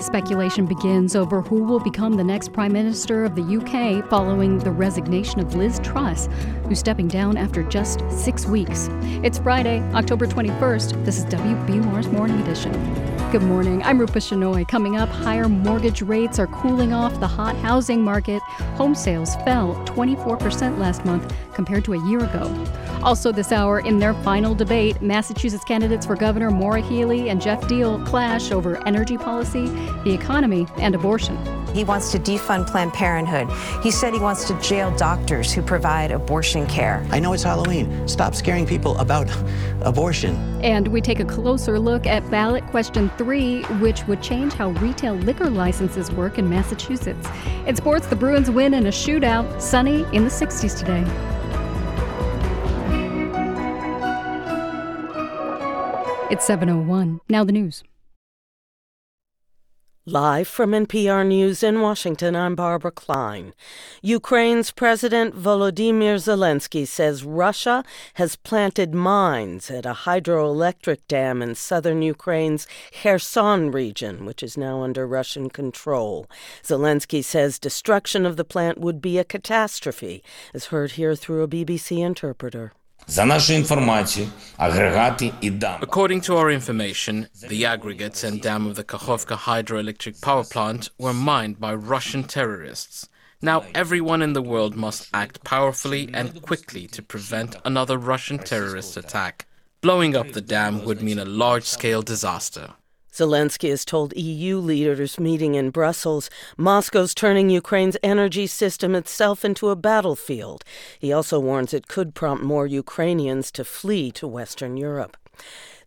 Speculation begins over who will become the next Prime Minister of the UK following the resignation of Liz Truss, who's stepping down after just six weeks. It's Friday, October 21st. This is WBUR's Morning Edition. Good morning. I'm Rupa Shenoy. Coming up, higher mortgage rates are cooling off the hot housing market. Home sales fell 24% last month compared to a year ago. Also, this hour, in their final debate, Massachusetts candidates for Governor Maura Healey and Jeff Diehl clash over energy policy, the economy, and abortion. He wants to defund Planned Parenthood. He said he wants to jail doctors who provide abortion care. I know it's Halloween. Stop scaring people about abortion. And we take a closer look at ballot question three, which would change how retail liquor licenses work in Massachusetts. In sports, the Bruins win in a shootout, sunny in the 60s today. It's 7:01. Now the news. Live from NPR News in Washington, I'm Barbara Klein. Ukraine's President Volodymyr Zelensky says Russia has planted mines at a hydroelectric dam in southern Ukraine's Kherson region, which is now under Russian control. Zelensky says destruction of the plant would be a catastrophe, as heard here through a BBC interpreter. According to our information, the aggregates and dam of the Kakhovka hydroelectric power plant were mined by Russian terrorists. Now everyone in the world must act powerfully and quickly to prevent another Russian terrorist attack. Blowing up the dam would mean a large scale disaster. Zelensky has told EU leaders meeting in Brussels Moscow's turning Ukraine's energy system itself into a battlefield. He also warns it could prompt more Ukrainians to flee to Western Europe.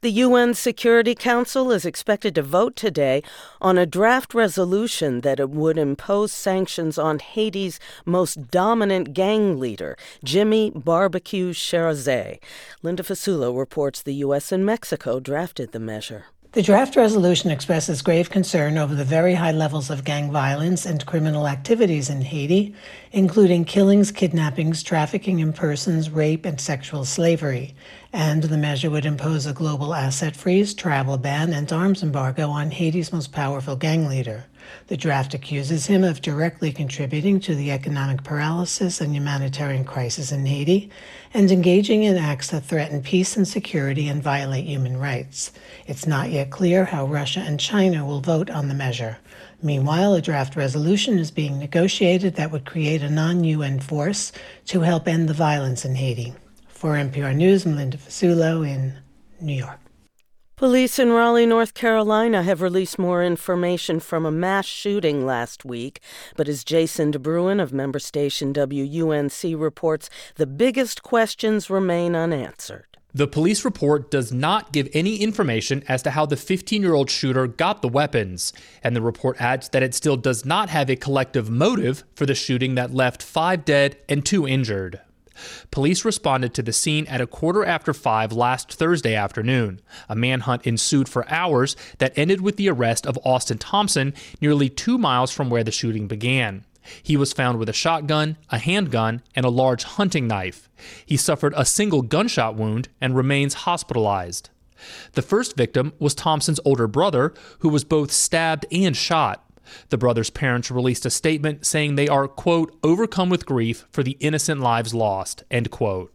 The UN Security Council is expected to vote today on a draft resolution that would impose sanctions on Haiti's most dominant gang leader, Jimmy Barbecue Cherizier. Linda Fasulo reports the U.S. and Mexico drafted the measure. The draft resolution expresses grave concern over the very high levels of gang violence and criminal activities in Haiti, including killings, kidnappings, trafficking in persons, rape, and sexual slavery. And the measure would impose a global asset freeze, travel ban, and arms embargo on Haiti's most powerful gang leader. The draft accuses him of directly contributing to the economic paralysis and humanitarian crisis in Haiti and engaging in acts that threaten peace and security and violate human rights. It's not yet clear how Russia and China will vote on the measure. Meanwhile, a draft resolution is being negotiated that would create a non UN force to help end the violence in Haiti. For NPR News, I'm Fasulo in New York. Police in Raleigh, North Carolina have released more information from a mass shooting last week. But as Jason deBruyn of member station WUNC reports, the biggest questions remain unanswered. The police report does not give any information as to how the 15 year old shooter got the weapons, and the report adds that it still does not have a collective motive for the shooting that left five dead and two injured. Police responded to the scene at a quarter after five last Thursday afternoon. A manhunt ensued for hours that ended with the arrest of Austin Thompson nearly two miles from where the shooting began. He was found with a shotgun, a handgun, and a large hunting knife. He suffered a single gunshot wound and remains hospitalized. The first victim was Thompson's older brother, who was both stabbed and shot. The brother's parents released a statement saying they are, quote, overcome with grief for the innocent lives lost, end quote.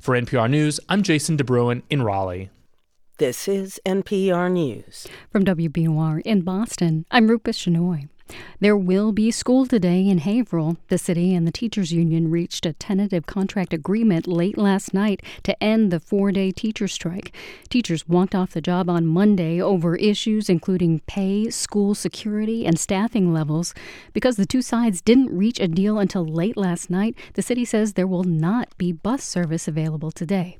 For NPR News, I'm Jason deBruyn in Raleigh. This is NPR News. From WBUR in Boston, I'm Rupa Shenoy. There will be school today in Haverhill. The city and the teachers union reached a tentative contract agreement late last night to end the four-day teacher strike. Teachers walked off the job on Monday over issues including pay, school security, and staffing levels. Because the two sides didn't reach a deal until late last night, the city says there will not be bus service available today.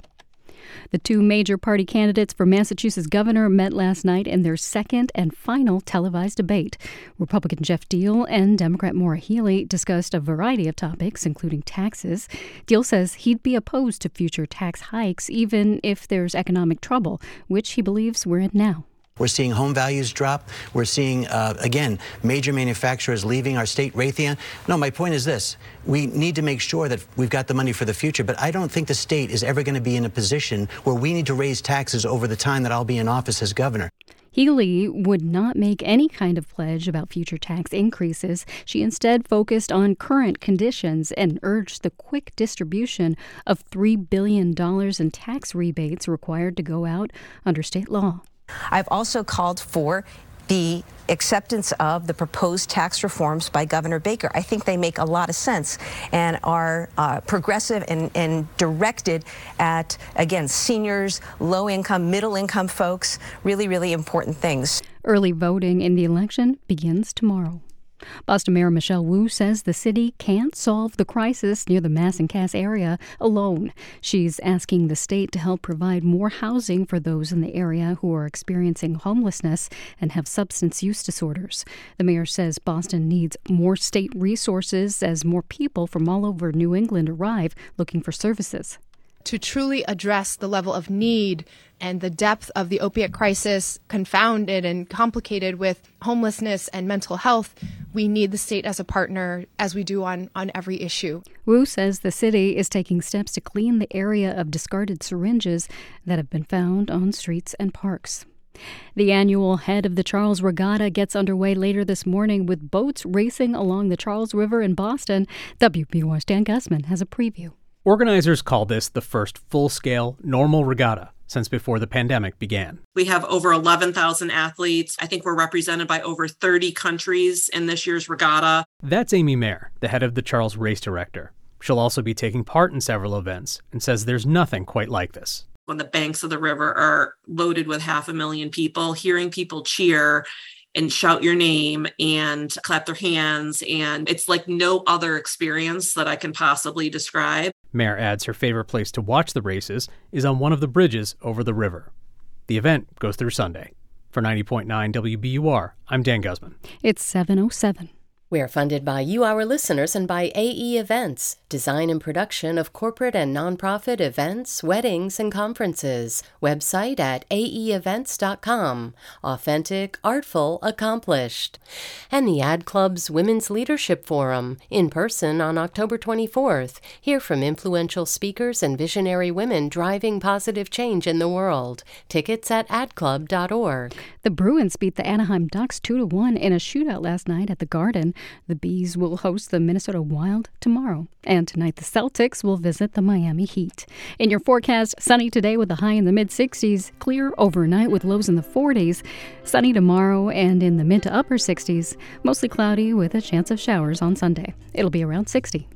The two major party candidates for Massachusetts governor met last night in their second and final televised debate. Republican Jeff Diehl and Democrat Maura Healey discussed a variety of topics, including taxes. Diehl says he'd be opposed to future tax hikes, even if there's economic trouble, which he believes we're in now. We're seeing home values drop. We're seeing, uh, again, major manufacturers leaving our state. Raytheon. No, my point is this. We need to make sure that we've got the money for the future, but I don't think the state is ever going to be in a position where we need to raise taxes over the time that I'll be in office as governor. Healey would not make any kind of pledge about future tax increases. She instead focused on current conditions and urged the quick distribution of $3 billion in tax rebates required to go out under state law. I've also called for the acceptance of the proposed tax reforms by Governor Baker. I think they make a lot of sense and are uh, progressive and, and directed at, again, seniors, low income, middle income folks, really, really important things. Early voting in the election begins tomorrow. Boston Mayor Michelle Wu says the city can't solve the crisis near the Mass and Cass area alone. She's asking the state to help provide more housing for those in the area who are experiencing homelessness and have substance use disorders. The mayor says Boston needs more state resources as more people from all over New England arrive looking for services to truly address the level of need and the depth of the opiate crisis, confounded and complicated with homelessness and mental health, we need the state as a partner, as we do on, on every issue. Wu says the city is taking steps to clean the area of discarded syringes that have been found on streets and parks. The annual Head of the Charles Regatta gets underway later this morning with boats racing along the Charles River in Boston. WBUR's Dan Guzman has a preview. Organizers call this the first full scale normal regatta since before the pandemic began. We have over 11,000 athletes. I think we're represented by over 30 countries in this year's regatta. That's Amy Mayer, the head of the Charles Race Director. She'll also be taking part in several events and says there's nothing quite like this. When the banks of the river are loaded with half a million people, hearing people cheer and shout your name and clap their hands. And it's like no other experience that I can possibly describe. Mayor adds her favorite place to watch the races is on one of the bridges over the river. The event goes through Sunday. For 90.9 WBUR, I'm Dan Guzman. It's 707. We are funded by you, our listeners, and by AE Events, design and production of corporate and nonprofit events, weddings, and conferences. Website at aeevents.com. Authentic, artful, accomplished. And the Ad Club's Women's Leadership Forum, in person on October 24th. Hear from influential speakers and visionary women driving positive change in the world. Tickets at adclub.org. The Bruins beat the Anaheim Ducks 2 to 1 in a shootout last night at the Garden. The Bees will host the Minnesota Wild tomorrow. And tonight, the Celtics will visit the Miami Heat. In your forecast, sunny today with a high in the mid 60s, clear overnight with lows in the 40s, sunny tomorrow and in the mid to upper 60s, mostly cloudy with a chance of showers on Sunday. It'll be around 60.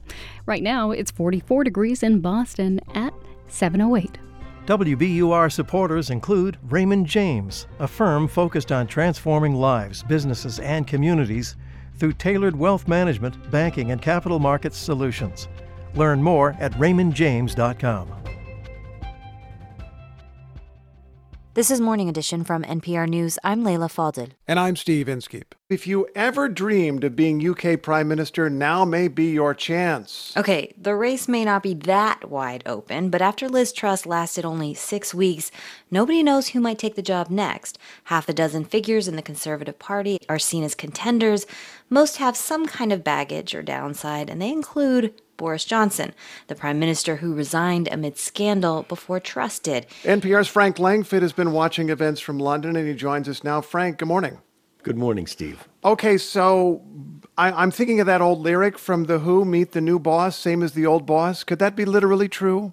Right now, it's 44 degrees in Boston at 708. WBUR supporters include Raymond James, a firm focused on transforming lives, businesses, and communities through tailored wealth management, banking, and capital markets solutions. Learn more at raymondjames.com. This is Morning Edition from NPR News. I'm Leila Fadel. And I'm Steve Inskeep. If you ever dreamed of being UK Prime Minister, now may be your chance. Okay, the race may not be that wide open, but after Liz Truss lasted only six weeks, nobody knows who might take the job next. Half a dozen figures in the Conservative Party are seen as contenders. Most have some kind of baggage or downside, and they include Boris Johnson, the prime minister who resigned amid scandal before Truss did. NPR's Frank Langfitt has been watching events from London, and he joins us now. Frank, good morning. Good morning, Steve. Okay, so I, am thinking of that old lyric from The Who Meet the New Boss, same as the old boss. Could that be literally true?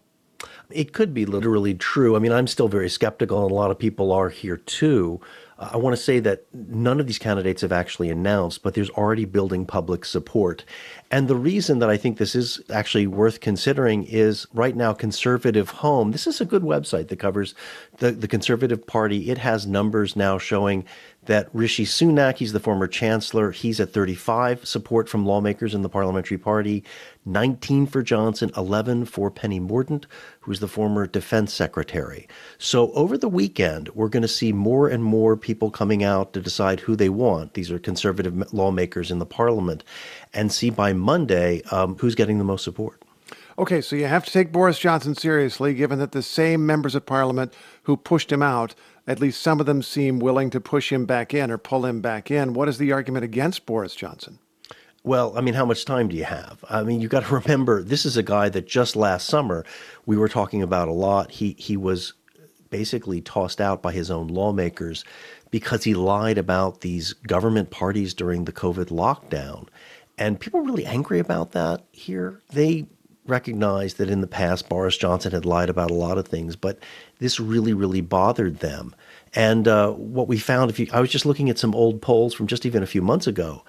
It could be literally true. I mean, I'm still very skeptical, and a lot of people are here too. I want to say that none of these candidates have actually announced, but there's already building public support. And the reason that I think this is actually worth considering is right now, Conservative Home. This is a good website that covers the, the Conservative Party. It has numbers now showing that Rishi Sunak, he's the former chancellor, he's at 35 support from lawmakers in the parliamentary party, 19 for Johnson, 11 for Penny Mordaunt, who's the former defense secretary. So over the weekend, we're going to see more and more people coming out to decide who they want. These are conservative lawmakers in the parliament, and see by Monday um, who's getting the most support. Okay, so you have to take Boris Johnson seriously, given that the same members of parliament who pushed him out at least some of them seem willing to push him back in or pull him back in. What is the argument against Boris Johnson? Well, I mean, how much time do you have? I mean, you got to remember this is a guy that just last summer we were talking about a lot. He he was basically tossed out by his own lawmakers because he lied about these government parties during the COVID lockdown. And people are really angry about that here. They recognize that in the past Boris Johnson had lied about a lot of things, but this really, really bothered them. And uh, what we found, if you, I was just looking at some old polls from just even a few months ago,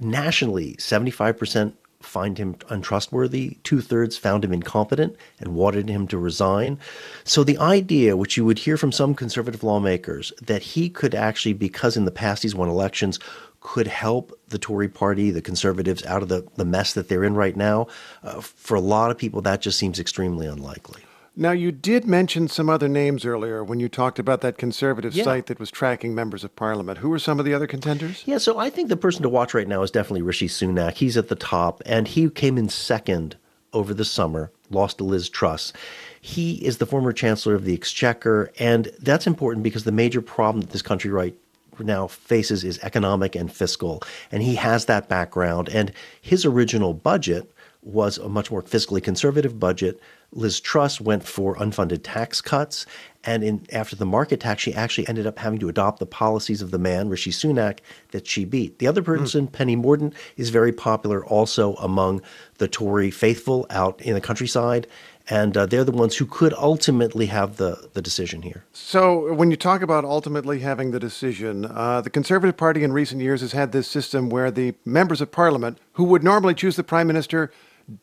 nationally, 75% find him untrustworthy. Two thirds found him incompetent and wanted him to resign. So the idea, which you would hear from some conservative lawmakers, that he could actually, because in the past he's won elections, could help the Tory party, the conservatives, out of the, the mess that they're in right now, uh, for a lot of people, that just seems extremely unlikely. Now, you did mention some other names earlier when you talked about that conservative Yeah. site that was tracking members of parliament. Who were some of the other contenders? Yeah, so I think the person to watch right now is definitely Rishi Sunak. He's at the top, and he came in second over the summer, lost to Liz Truss. He is the former Chancellor of the Exchequer, and that's important because the major problem that this country right now faces is economic and fiscal, and he has that background. And his original budget was a much more fiscally conservative budget. Liz Truss went for unfunded tax cuts, and in after the market tax, she actually ended up having to adopt the policies of the man Rishi Sunak that she beat. The other person, Penny Mordaunt, is very popular also among the Tory faithful out in the countryside, and uh, they're the ones who could ultimately have the the decision here. So, when you talk about ultimately having the decision, uh, the Conservative Party in recent years has had this system where the members of parliament, who would normally choose the prime minister,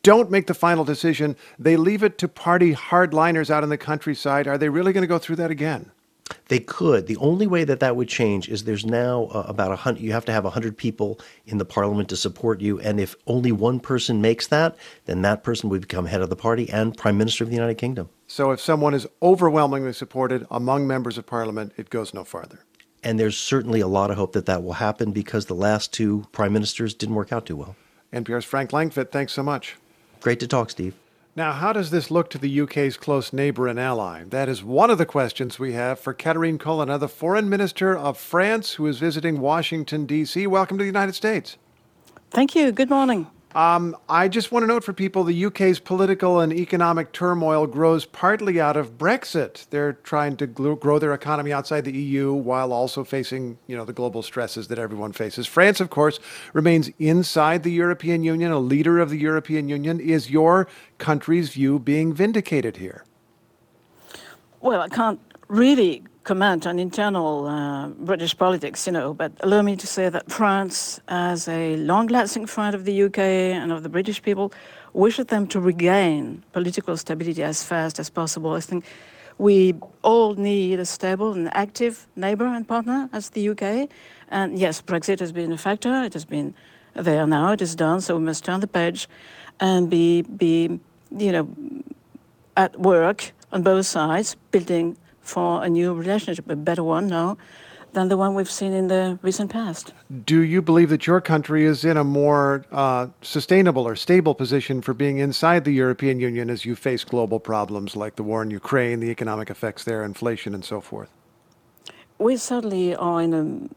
don't make the final decision. They leave it to party hardliners out in the countryside. Are they really going to go through that again? They could. The only way that that would change is there's now uh, about a hundred. You have to have a hundred people in the parliament to support you, and if only one person makes that, then that person would become head of the party and prime minister of the United Kingdom. So, if someone is overwhelmingly supported among members of parliament, it goes no farther. And there's certainly a lot of hope that that will happen because the last two prime ministers didn't work out too well. NPR's Frank Langfitt, thanks so much. Great to talk, Steve. Now, how does this look to the UK's close neighbor and ally? That is one of the questions we have for Catherine Colonna, the foreign minister of France, who is visiting Washington, D.C. Welcome to the United States. Thank you. Good morning. Um, I just want to note for people the UK's political and economic turmoil grows partly out of Brexit. They're trying to grow their economy outside the EU while also facing, you know, the global stresses that everyone faces. France, of course, remains inside the European Union, a leader of the European Union. Is your country's view being vindicated here? Well, I can't really comment on internal uh, British politics, you know, but allow me to say that France, as a long lasting friend of the UK and of the British people, wishes them to regain political stability as fast as possible. I think we all need a stable and active neighbour and partner as the UK. And yes, Brexit has been a factor, it has been there now, it is done, so we must turn the page and be, be you know, at work on both sides, building for a new relationship, a better one now than the one we've seen in the recent past. Do you believe that your country is in a more uh, sustainable or stable position for being inside the European Union as you face global problems like the war in Ukraine, the economic effects there, inflation, and so forth? We certainly are in a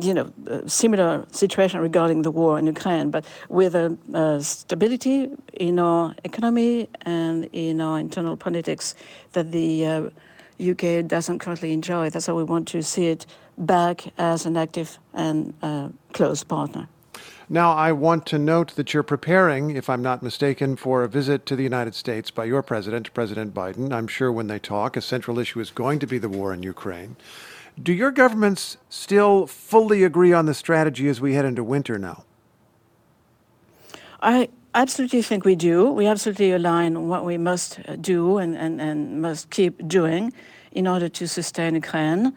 you know, a similar situation regarding the war in Ukraine, but with a, uh, stability in our economy and in our internal politics that the uh, UK doesn't currently enjoy. That's why we want to see it back as an active and uh, close partner. Now, I want to note that you're preparing, if I'm not mistaken, for a visit to the United States by your president, President Biden. I'm sure when they talk, a central issue is going to be the war in Ukraine. Do your governments still fully agree on the strategy as we head into winter now? I absolutely think we do. We absolutely align what we must uh, do and, and, and must keep doing in order to sustain Ukraine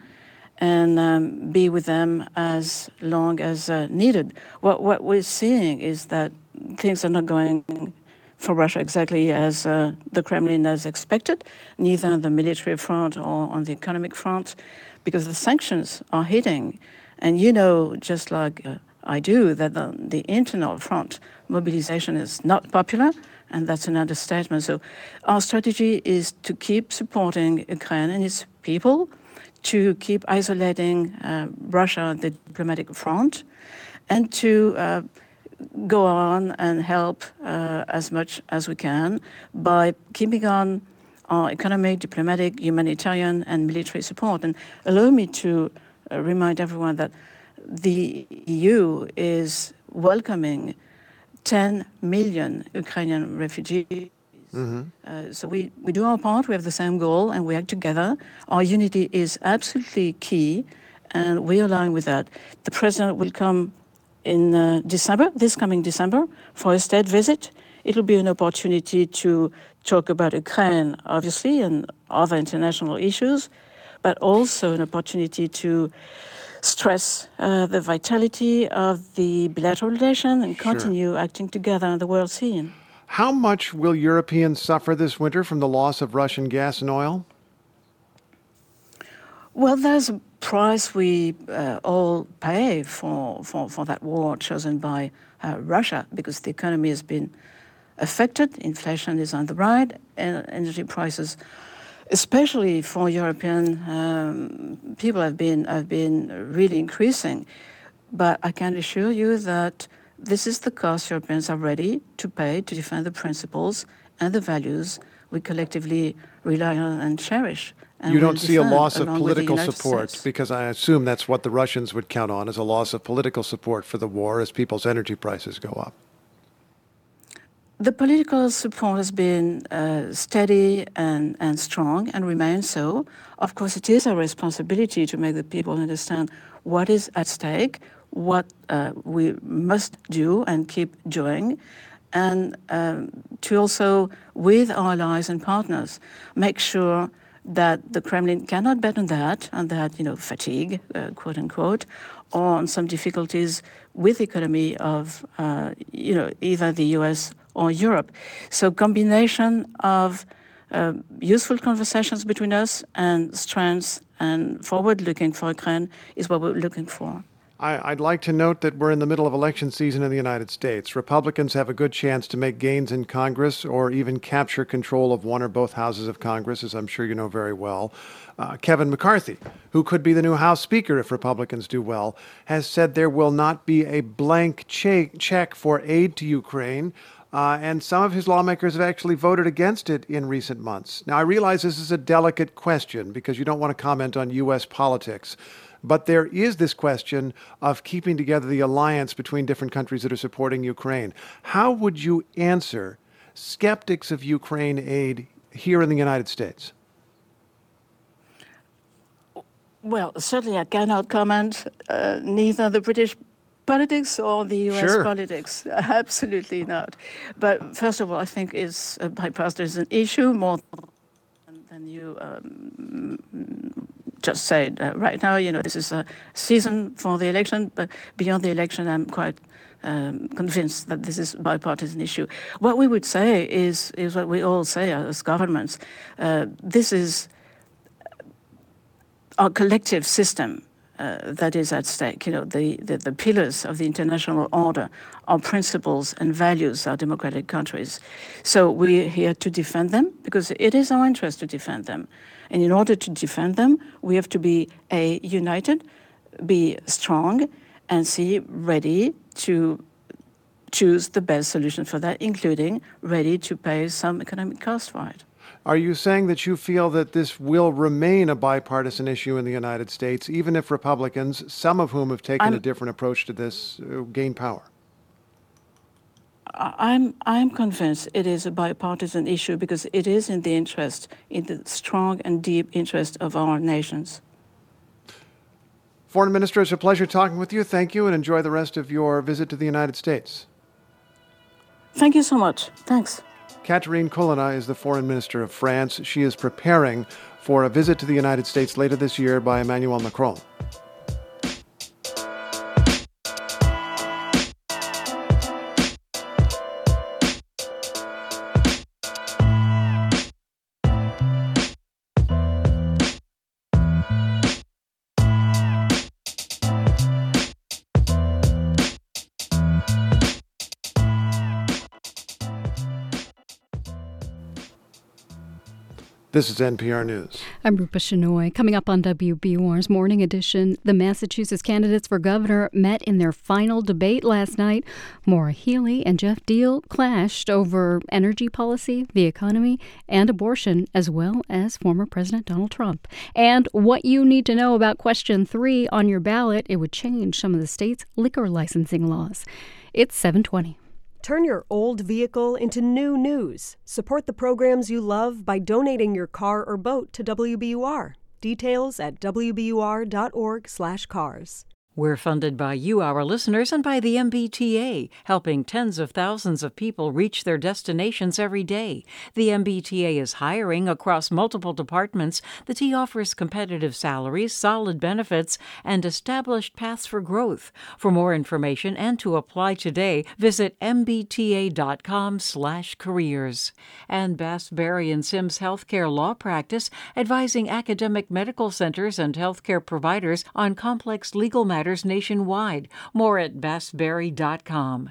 and um, be with them as long as uh, needed. What, what we're seeing is that things are not going for Russia exactly as uh, the Kremlin has expected, neither on the military front or on the economic front, because the sanctions are hitting. And you know, just like uh, I do, that the, the internal front mobilization is not popular, and that's an understatement. So our strategy is to keep supporting Ukraine and its people, to keep isolating uh, Russia on the diplomatic front, and to uh, go on and help uh, as much as we can by keeping on our economic, diplomatic, humanitarian, and military support. And allow me to uh, remind everyone that the EU is welcoming 10 million Ukrainian refugees. Mm-hmm. Uh, so we, we do our part, we have the same goal, and we act together. Our unity is absolutely key, and we align with that. The president will come in uh, December, this coming December, for a state visit. It'll be an opportunity to talk about Ukraine, obviously, and other international issues, but also an opportunity to stress uh, the vitality of the bilateral relation and continue sure. acting together on the world scene. How much will Europeans suffer this winter from the loss of Russian gas and oil? Well, there's a price we uh, all pay for, for, for that war chosen by uh, Russia because the economy has been affected, inflation is on the rise, and energy prices especially for European um, people, have been have been really increasing. But I can assure you that this is the cost Europeans are ready to pay to defend the principles and the values we collectively rely on and cherish. And you don't see a loss of political support States. because I assume that's what the Russians would count on as a loss of political support for the war as people's energy prices go up. The political support has been uh, steady and, and strong and remains so. Of course, it is our responsibility to make the people understand what is at stake, what uh, we must do and keep doing, and um, to also, with our allies and partners, make sure that the Kremlin cannot bet on that, and that, you know, fatigue, uh, quote unquote, or on some difficulties with the economy of, uh, you know, either the U.S or Europe. So combination of uh, useful conversations between us and strengths and forward-looking for Ukraine is what we're looking for. I, would like to note that we're in the middle of election season in the United States. Republicans have a good chance to make gains in Congress or even capture control of one or both houses of Congress, as I'm sure you know very well. Uh, Kevin McCarthy, who could be the new House Speaker if Republicans do well, has said there will not be a blank che- check for aid to Ukraine. Uh, and some of his lawmakers have actually voted against it in recent months. Now, I realize this is a delicate question because you don't want to comment on U.S. politics. But there is this question of keeping together the alliance between different countries that are supporting Ukraine. How would you answer skeptics of Ukraine aid here in the United States? Well, certainly I cannot comment. Uh, neither the British politics or the US sure. politics? Absolutely not. But first of all, I think it's a bipartisan issue more than you um, just said uh, right now. You know, this is a season for the election, but beyond the election, I'm quite um, convinced that this is a bipartisan issue. What we would say is is what we all say as governments. Uh, this is our collective system uh, that is at stake. You know, the, the, the, pillars of the international order are principles and values of democratic countries. So we're here to defend them because it is our interest to defend them. And in order to defend them, we have to be a united, be strong, and see ready to choose the best solution for that, including ready to pay some economic cost for it. Are you saying that you feel that this will remain a bipartisan issue in the United States, even if Republicans, some of whom have taken I'm, a different approach to this, uh, gain power? I'm I'm convinced it is a bipartisan issue because it is in the interest, in the strong and deep interest of our nations. Foreign Minister, it's a pleasure talking with you. Thank you, and enjoy the rest of your visit to the United States. Thank you so much. Thanks. Catherine Colonna is the foreign minister of France. She is preparing for a visit to the United States later this year by Emmanuel Macron. This is NPR News. I'm Rupa Shenoy. Coming up on WBUR's Morning Edition, the Massachusetts candidates for governor met in their final debate last night. Maura Healey and Jeff Diehl clashed over energy policy, the economy, and abortion, as well as former President Donald Trump. And what you need to know about question three on your ballot, it would change some of the state's liquor licensing laws. It's 720. Turn your old vehicle into new news. Support the programs you love by donating your car or boat to WBUR. Details at wbur.org/cars. We're funded by you, our listeners, and by the MBTA, helping tens of thousands of people reach their destinations every day. The MBTA is hiring across multiple departments. The T offers competitive salaries, solid benefits, and established paths for growth. For more information and to apply today, visit mbta.com/careers. And Bass Berry and Sims Healthcare Law Practice, advising academic medical centers and healthcare providers on complex legal matters nationwide. More at bassberry.com.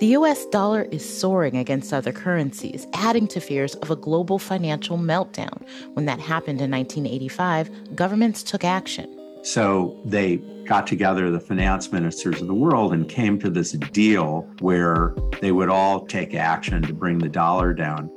The US dollar is soaring against other currencies, adding to fears of a global financial meltdown. When that happened in 1985, governments took action. So they got together the finance ministers of the world and came to this deal where they would all take action to bring the dollar down.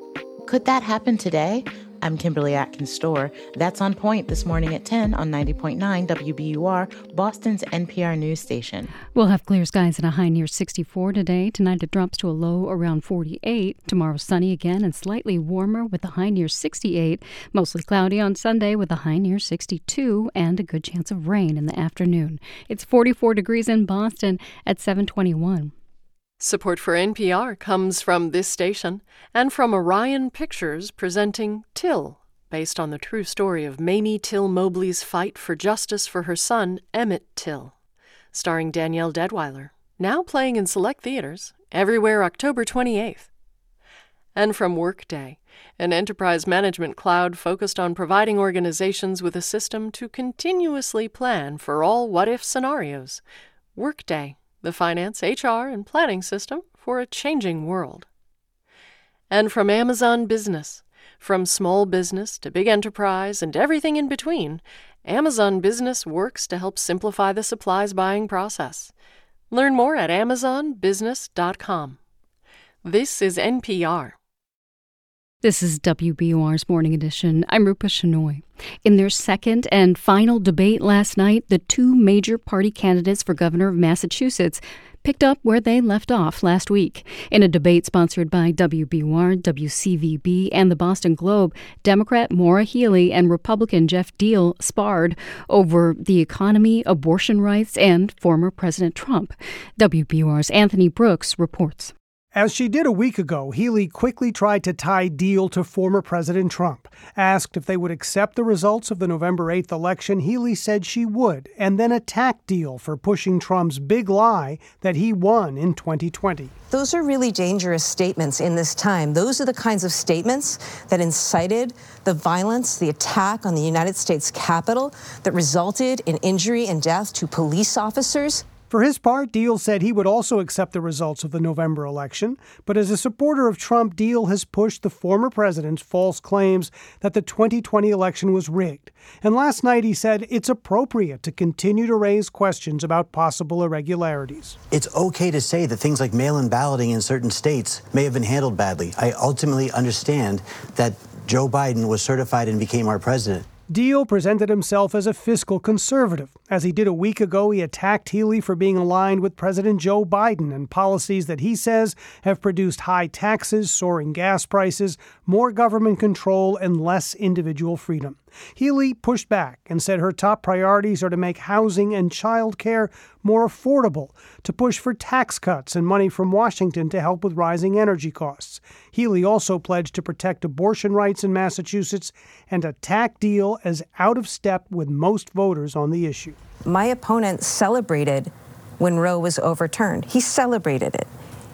Could that happen today? I'm Kimberly Atkins Stohr. That's on point this morning at 10 on 90.9 WBUR, Boston's NPR news station. We'll have clear skies and a high near 64 today. Tonight it drops to a low around 48. Tomorrow sunny again and slightly warmer with a high near 68. Mostly cloudy on Sunday with a high near 62 and a good chance of rain in the afternoon. It's 44 degrees in Boston at 721. Support for NPR comes from this station and from Orion Pictures presenting Till, based on the true story of Mamie Till Mobley's fight for justice for her son, Emmett Till. Starring Danielle Deadwyler, now playing in select theaters, everywhere October 28th. And from Workday, an enterprise management cloud focused on providing organizations with a system to continuously plan for all what if scenarios. Workday the finance, HR, and planning system for a changing world. And from Amazon Business, from small business to big enterprise and everything in between, Amazon Business works to help simplify the supplies buying process. Learn more at amazonbusiness.com. This is NPR. This is WBUR's Morning Edition. I'm Rupa Shenoy. In their second and final debate last night, the two major party candidates for governor of Massachusetts picked up where they left off last week. In a debate sponsored by WBUR, WCVB, and the Boston Globe, Democrat Maura Healey and Republican Jeff Diehl sparred over the economy, abortion rights, and former President Trump. WBUR's Anthony Brooks reports. As she did a week ago, Healey quickly tried to tie Diehl to former President Trump. Asked if they would accept the results of the November 8th election, Healey said she would, and then attacked Diehl for pushing Trump's big lie that he won in 2020. Those are really dangerous statements in this time. Those are the kinds of statements that incited the violence, the attack on the United States Capitol that resulted in injury and death to police officers. For his part, Diehl said he would also accept the results of the November election, but as a supporter of Trump, Diehl has pushed the former president's false claims that the 2020 election was rigged. And last night he said it's appropriate to continue to raise questions about possible irregularities. It's okay to say that things like mail in balloting in certain states may have been handled badly. I ultimately understand that Joe Biden was certified and became our president. Diehl presented himself as a fiscal conservative. As he did a week ago, he attacked Healey for being aligned with President Joe Biden and policies that he says have produced high taxes, soaring gas prices, more government control, and less individual freedom. Healey pushed back and said her top priorities are to make housing and child care more affordable, to push for tax cuts and money from Washington to help with rising energy costs. Healey also pledged to protect abortion rights in Massachusetts and attack Diehl as out of step with most voters on the issue. My opponent celebrated when Roe was overturned. He celebrated it.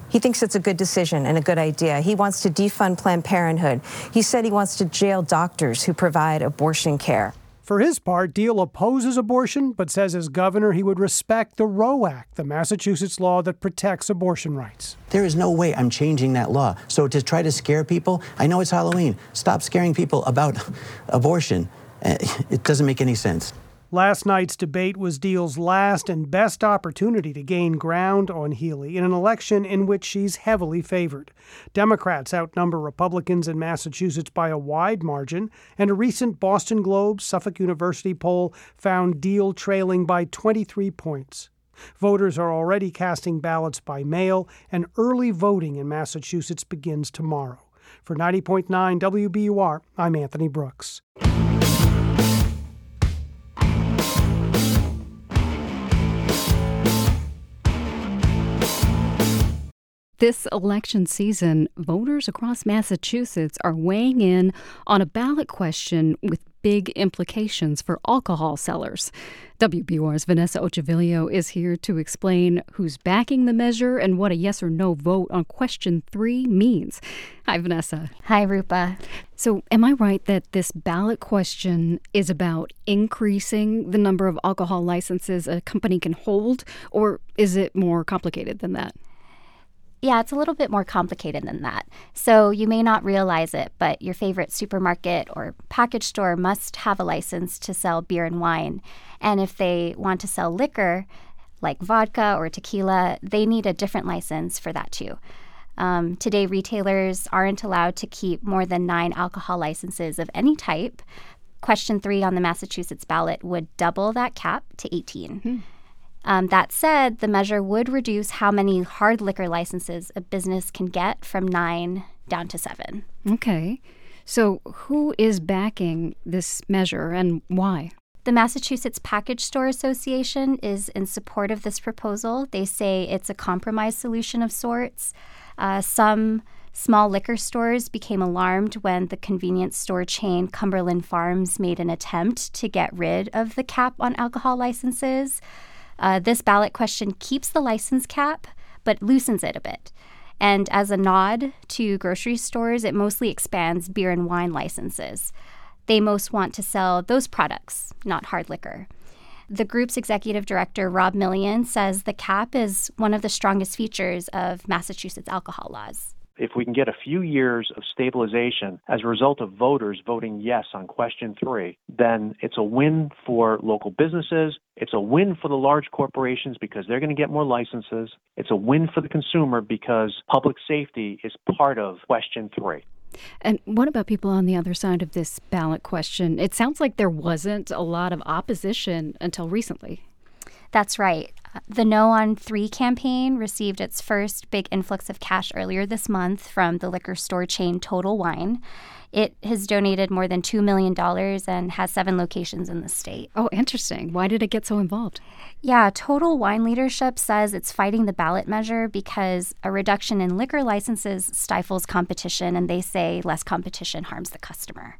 He thinks it's a good decision and a good idea. He wants to defund Planned Parenthood. He said he wants to jail doctors who provide abortion care. For his part, Diehl opposes abortion, but says as governor he would respect the Roe Act, the Massachusetts law that protects abortion rights. There is no way I'm changing that law. So to try to scare people, I know it's Halloween. Stop scaring people about abortion. Eh, it doesn't make any sense. Last night's debate was Diehl's last and best opportunity to gain ground on Healey in an election in which she's heavily favored. Democrats outnumber Republicans in Massachusetts by a wide margin, and a recent Boston Globe Suffolk University poll found Deal trailing by 23 points. Voters are already casting ballots by mail, and early voting in Massachusetts begins tomorrow. For 90.9 WBUR, I'm Anthony Brooks. This election season, voters across Massachusetts are weighing in on a ballot question with big implications for alcohol sellers. WBUR's Vanessa Ochavillo is here to explain who's backing the measure and what a yes or no vote on question three means. Hi, Vanessa. Hi, Rupa. So, am I right that this ballot question is about increasing the number of alcohol licenses a company can hold, or is it more complicated than that? Yeah, it's a little bit more complicated than that. So you may not realize it, but your favorite supermarket or package store must have a license to sell beer and wine. And if they want to sell liquor, like vodka or tequila, they need a different license for that too. Um, today, retailers aren't allowed to keep more than nine alcohol licenses of any type. Question three on the Massachusetts ballot would double that cap to 18. Mm-hmm. Um, that said, the measure would reduce how many hard liquor licenses a business can get from nine down to seven. Okay. So, who is backing this measure and why? The Massachusetts Package Store Association is in support of this proposal. They say it's a compromise solution of sorts. Uh, some small liquor stores became alarmed when the convenience store chain Cumberland Farms made an attempt to get rid of the cap on alcohol licenses. Uh, this ballot question keeps the license cap, but loosens it a bit. And as a nod to grocery stores, it mostly expands beer and wine licenses. They most want to sell those products, not hard liquor. The group's executive director, Rob Mellion, says the cap is one of the strongest features of Massachusetts alcohol laws if we can get a few years of stabilization as a result of voters voting yes on question three, then it's a win for local businesses. It's a win for the large corporations because they're going to get more licenses. It's a win for the consumer because public safety is part of question three. And what about people on the other side of this ballot question? It sounds like there wasn't a lot of opposition until recently. That's right. The No on 3 campaign received its first big influx of cash earlier this month from the liquor store chain Total Wine. It has donated more than $2 million and has seven locations in the state. Oh, interesting. Why did it get so involved? Yeah, Total Wine leadership says it's fighting the ballot measure because a reduction in liquor licenses stifles competition, and they say less competition harms the customer.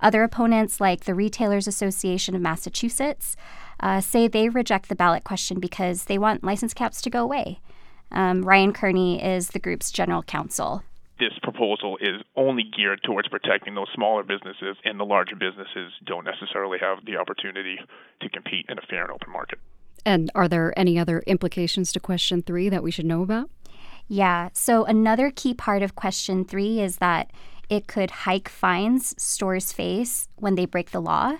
Other opponents, like the Retailers Association of Massachusetts, uh, say they reject the ballot question because they want license caps to go away. Um, Ryan Kearney is the group's general counsel. This proposal is only geared towards protecting those smaller businesses, and the larger businesses don't necessarily have the opportunity to compete in a fair and open market. And are there any other implications to question three that we should know about? Yeah. So, another key part of question three is that it could hike fines stores face when they break the law.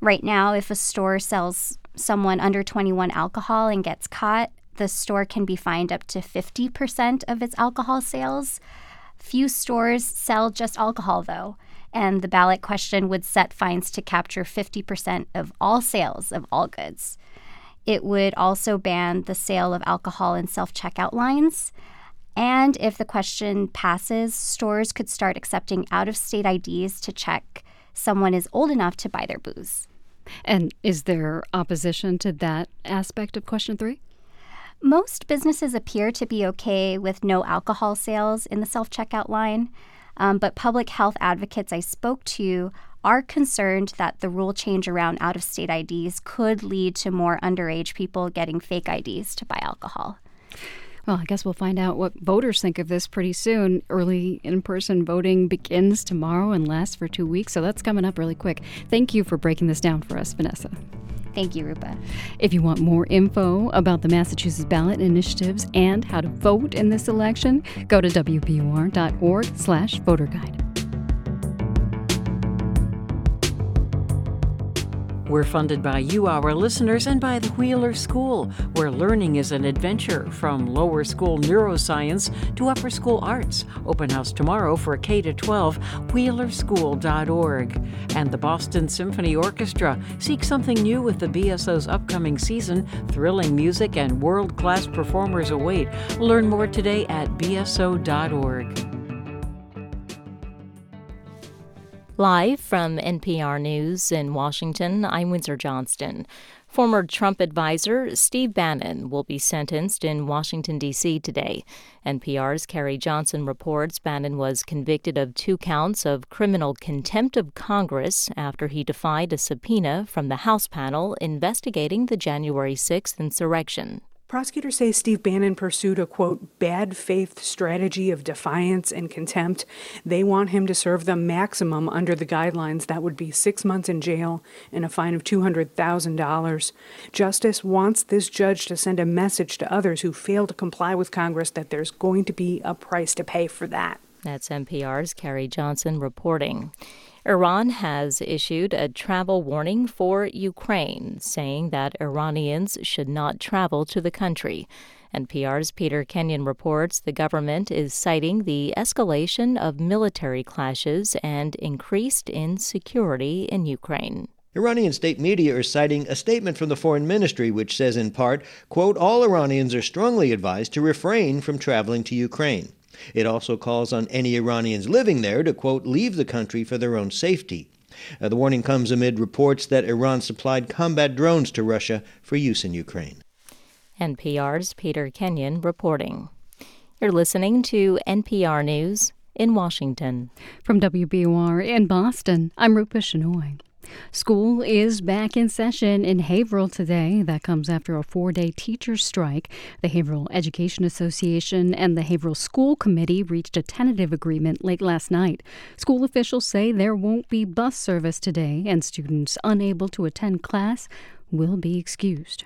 Right now, if a store sells someone under 21 alcohol and gets caught, the store can be fined up to 50% of its alcohol sales. Few stores sell just alcohol, though, and the ballot question would set fines to capture 50% of all sales of all goods. It would also ban the sale of alcohol in self checkout lines. And if the question passes, stores could start accepting out of state IDs to check someone is old enough to buy their booze. And is there opposition to that aspect of question three? Most businesses appear to be okay with no alcohol sales in the self checkout line, um, but public health advocates I spoke to are concerned that the rule change around out of state IDs could lead to more underage people getting fake IDs to buy alcohol. Well, I guess we'll find out what voters think of this pretty soon. Early in person voting begins tomorrow and lasts for two weeks, so that's coming up really quick. Thank you for breaking this down for us, Vanessa. Thank you, Rupa. If you want more info about the Massachusetts ballot initiatives and how to vote in this election, go to wbur.org slash voter guide. We're funded by you, our listeners, and by the Wheeler School, where learning is an adventure from lower school neuroscience to upper school arts. Open house tomorrow for K 12, wheelerschool.org. And the Boston Symphony Orchestra. Seek something new with the BSO's upcoming season. Thrilling music and world class performers await. Learn more today at bso.org. Live from NPR News in Washington, I'm Windsor Johnston. Former Trump advisor Steve Bannon will be sentenced in Washington, D.C. today. NPR's Carrie Johnson reports Bannon was convicted of two counts of criminal contempt of Congress after he defied a subpoena from the House panel investigating the January 6th insurrection. Prosecutors say Steve Bannon pursued a quote, bad faith strategy of defiance and contempt. They want him to serve the maximum under the guidelines. That would be six months in jail and a fine of $200,000. Justice wants this judge to send a message to others who fail to comply with Congress that there's going to be a price to pay for that. That's NPR's Carrie Johnson reporting. Iran has issued a travel warning for Ukraine, saying that Iranians should not travel to the country. NPR's Peter Kenyon reports the government is citing the escalation of military clashes and increased insecurity in Ukraine. Iranian state media are citing a statement from the foreign ministry which says in part, quote, all Iranians are strongly advised to refrain from traveling to Ukraine. It also calls on any Iranians living there to, quote, leave the country for their own safety. Uh, the warning comes amid reports that Iran supplied combat drones to Russia for use in Ukraine. NPR's Peter Kenyon reporting. You're listening to NPR News in Washington. From WBUR in Boston, I'm Rupa Shenoy. School is back in session in Haverhill today. That comes after a four day teachers' strike. The Haverhill Education Association and the Haverhill School Committee reached a tentative agreement late last night. School officials say there won't be bus service today, and students unable to attend class will be excused.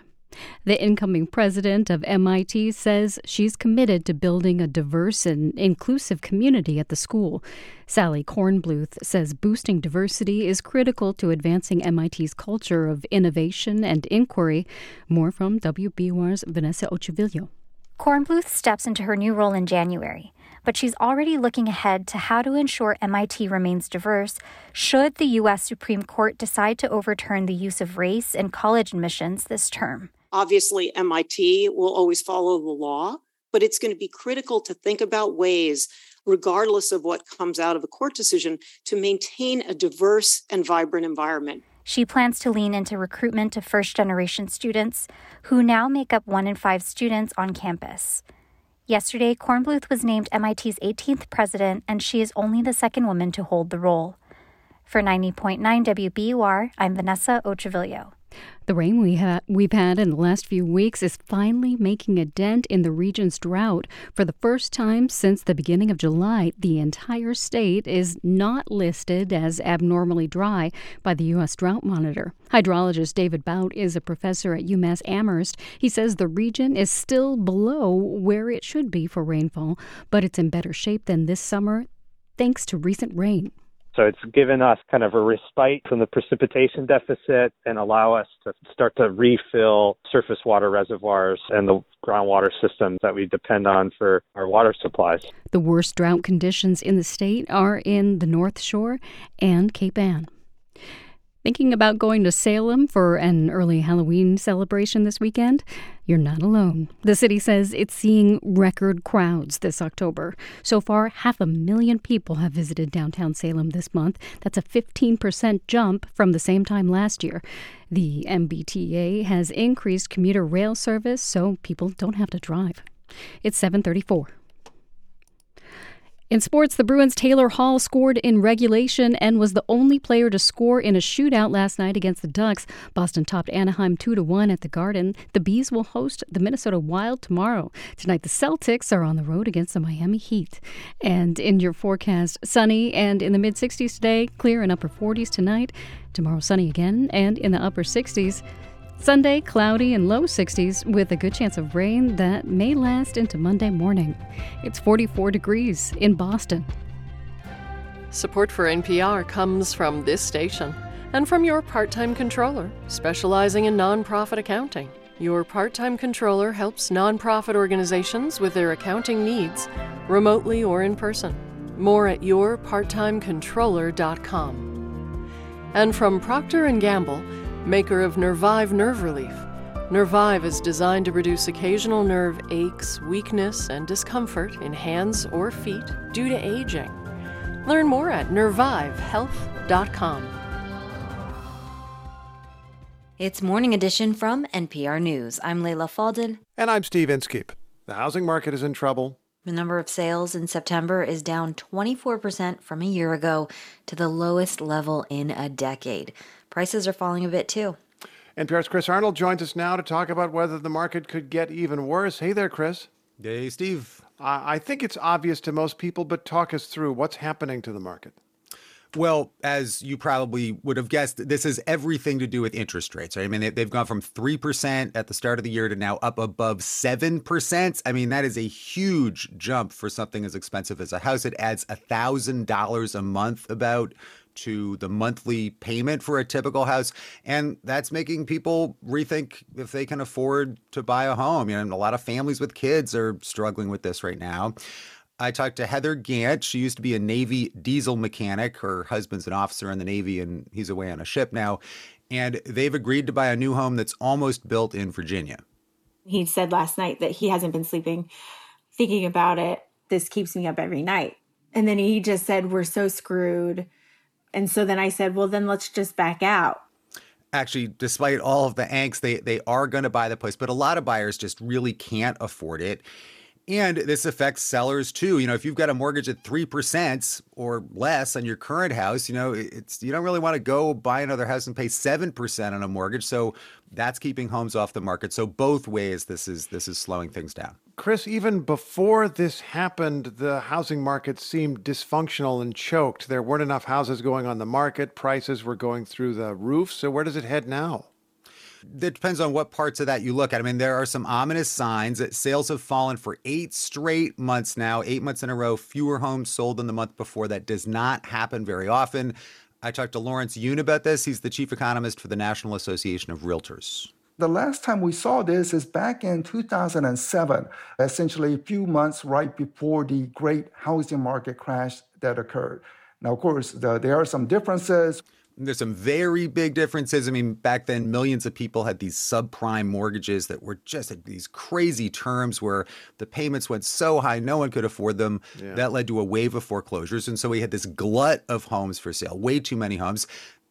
The incoming president of MIT says she's committed to building a diverse and inclusive community at the school. Sally Kornbluth says boosting diversity is critical to advancing MIT's culture of innovation and inquiry. More from WBUR's Vanessa Ochavillo. Kornbluth steps into her new role in January, but she's already looking ahead to how to ensure MIT remains diverse should the U.S. Supreme Court decide to overturn the use of race in college admissions this term. Obviously, MIT will always follow the law, but it's going to be critical to think about ways, regardless of what comes out of a court decision, to maintain a diverse and vibrant environment. She plans to lean into recruitment of first generation students, who now make up one in five students on campus. Yesterday, Kornbluth was named MIT's 18th president, and she is only the second woman to hold the role. For 90.9 WBUR, I'm Vanessa Ochavillo. The rain we ha- we've had in the last few weeks is finally making a dent in the region's drought. For the first time since the beginning of July, the entire state is not listed as abnormally dry by the U.S. Drought Monitor. Hydrologist David Boutt is a professor at UMass Amherst. He says the region is still below where it should be for rainfall, but it's in better shape than this summer thanks to recent rain. So it's given us kind of a respite from the precipitation deficit and allow us to start to refill surface water reservoirs and the groundwater systems that we depend on for our water supplies. The worst drought conditions in the state are in the North Shore and Cape Ann. Thinking about going to Salem for an early Halloween celebration this weekend? You're not alone. The city says it's seeing record crowds this October. So far, half a million people have visited downtown Salem this month. That's a 15% jump from the same time last year. The MBTA has increased commuter rail service so people don't have to drive. It's 734. In sports, the Bruins' Taylor Hall scored in regulation and was the only player to score in a shootout last night against the Ducks. Boston topped Anaheim 2 to 1 at the Garden. The Bees will host the Minnesota Wild tomorrow. Tonight, the Celtics are on the road against the Miami Heat. And in your forecast, sunny and in the mid 60s today, clear and upper 40s tonight. Tomorrow, sunny again and in the upper 60s. Sunday, cloudy and low 60s with a good chance of rain that may last into Monday morning. It's 44 degrees in Boston. Support for NPR comes from this station and from your part time controller, specializing in nonprofit accounting. Your part time controller helps nonprofit organizations with their accounting needs, remotely or in person. More at yourparttimecontroller.com. And from Procter & Gamble, maker of Nervive Nerve Relief. Nervive is designed to reduce occasional nerve aches, weakness, and discomfort in hands or feet due to aging. Learn more at nervivehealth.com. It's Morning Edition from NPR News. I'm Leila Fadel. And I'm Steve Inskeep. The housing market is in trouble. The number of sales in September is down 24% from a year ago to the lowest level in a decade prices are falling a bit too. NPR's Chris Arnold joins us now to talk about whether the market could get even worse. Hey there, Chris. Hey, Steve. Uh, I think it's obvious to most people, but talk us through what's happening to the market. Well, as you probably would have guessed, this has everything to do with interest rates. Right? I mean, they've gone from 3% at the start of the year to now up above 7%. I mean, that is a huge jump for something as expensive as a house. It adds $1,000 a month about to the monthly payment for a typical house. And that's making people rethink if they can afford to buy a home. You know, a lot of families with kids are struggling with this right now. I talked to Heather Gant. She used to be a Navy diesel mechanic. Her husband's an officer in the Navy and he's away on a ship now. And they've agreed to buy a new home that's almost built in Virginia. He said last night that he hasn't been sleeping thinking about it. This keeps me up every night. And then he just said, We're so screwed. And so then I said, well, then let's just back out. Actually, despite all of the angst, they, they are going to buy the place, but a lot of buyers just really can't afford it. And this affects sellers too. You know, if you've got a mortgage at 3% or less on your current house, you know, it's you don't really want to go buy another house and pay 7% on a mortgage. So that's keeping homes off the market. So both ways this is this is slowing things down. Chris, even before this happened, the housing market seemed dysfunctional and choked. There weren't enough houses going on the market, prices were going through the roof. So where does it head now? It depends on what parts of that you look at. I mean, there are some ominous signs that sales have fallen for eight straight months now, eight months in a row, fewer homes sold than the month before. That does not happen very often. I talked to Lawrence Yun about this. He's the chief economist for the National Association of Realtors. The last time we saw this is back in 2007, essentially a few months right before the great housing market crash that occurred. Now, of course, the, there are some differences. There's some very big differences. I mean, back then, millions of people had these subprime mortgages that were just at these crazy terms where the payments went so high, no one could afford them. Yeah. That led to a wave of foreclosures. And so we had this glut of homes for sale, way too many homes.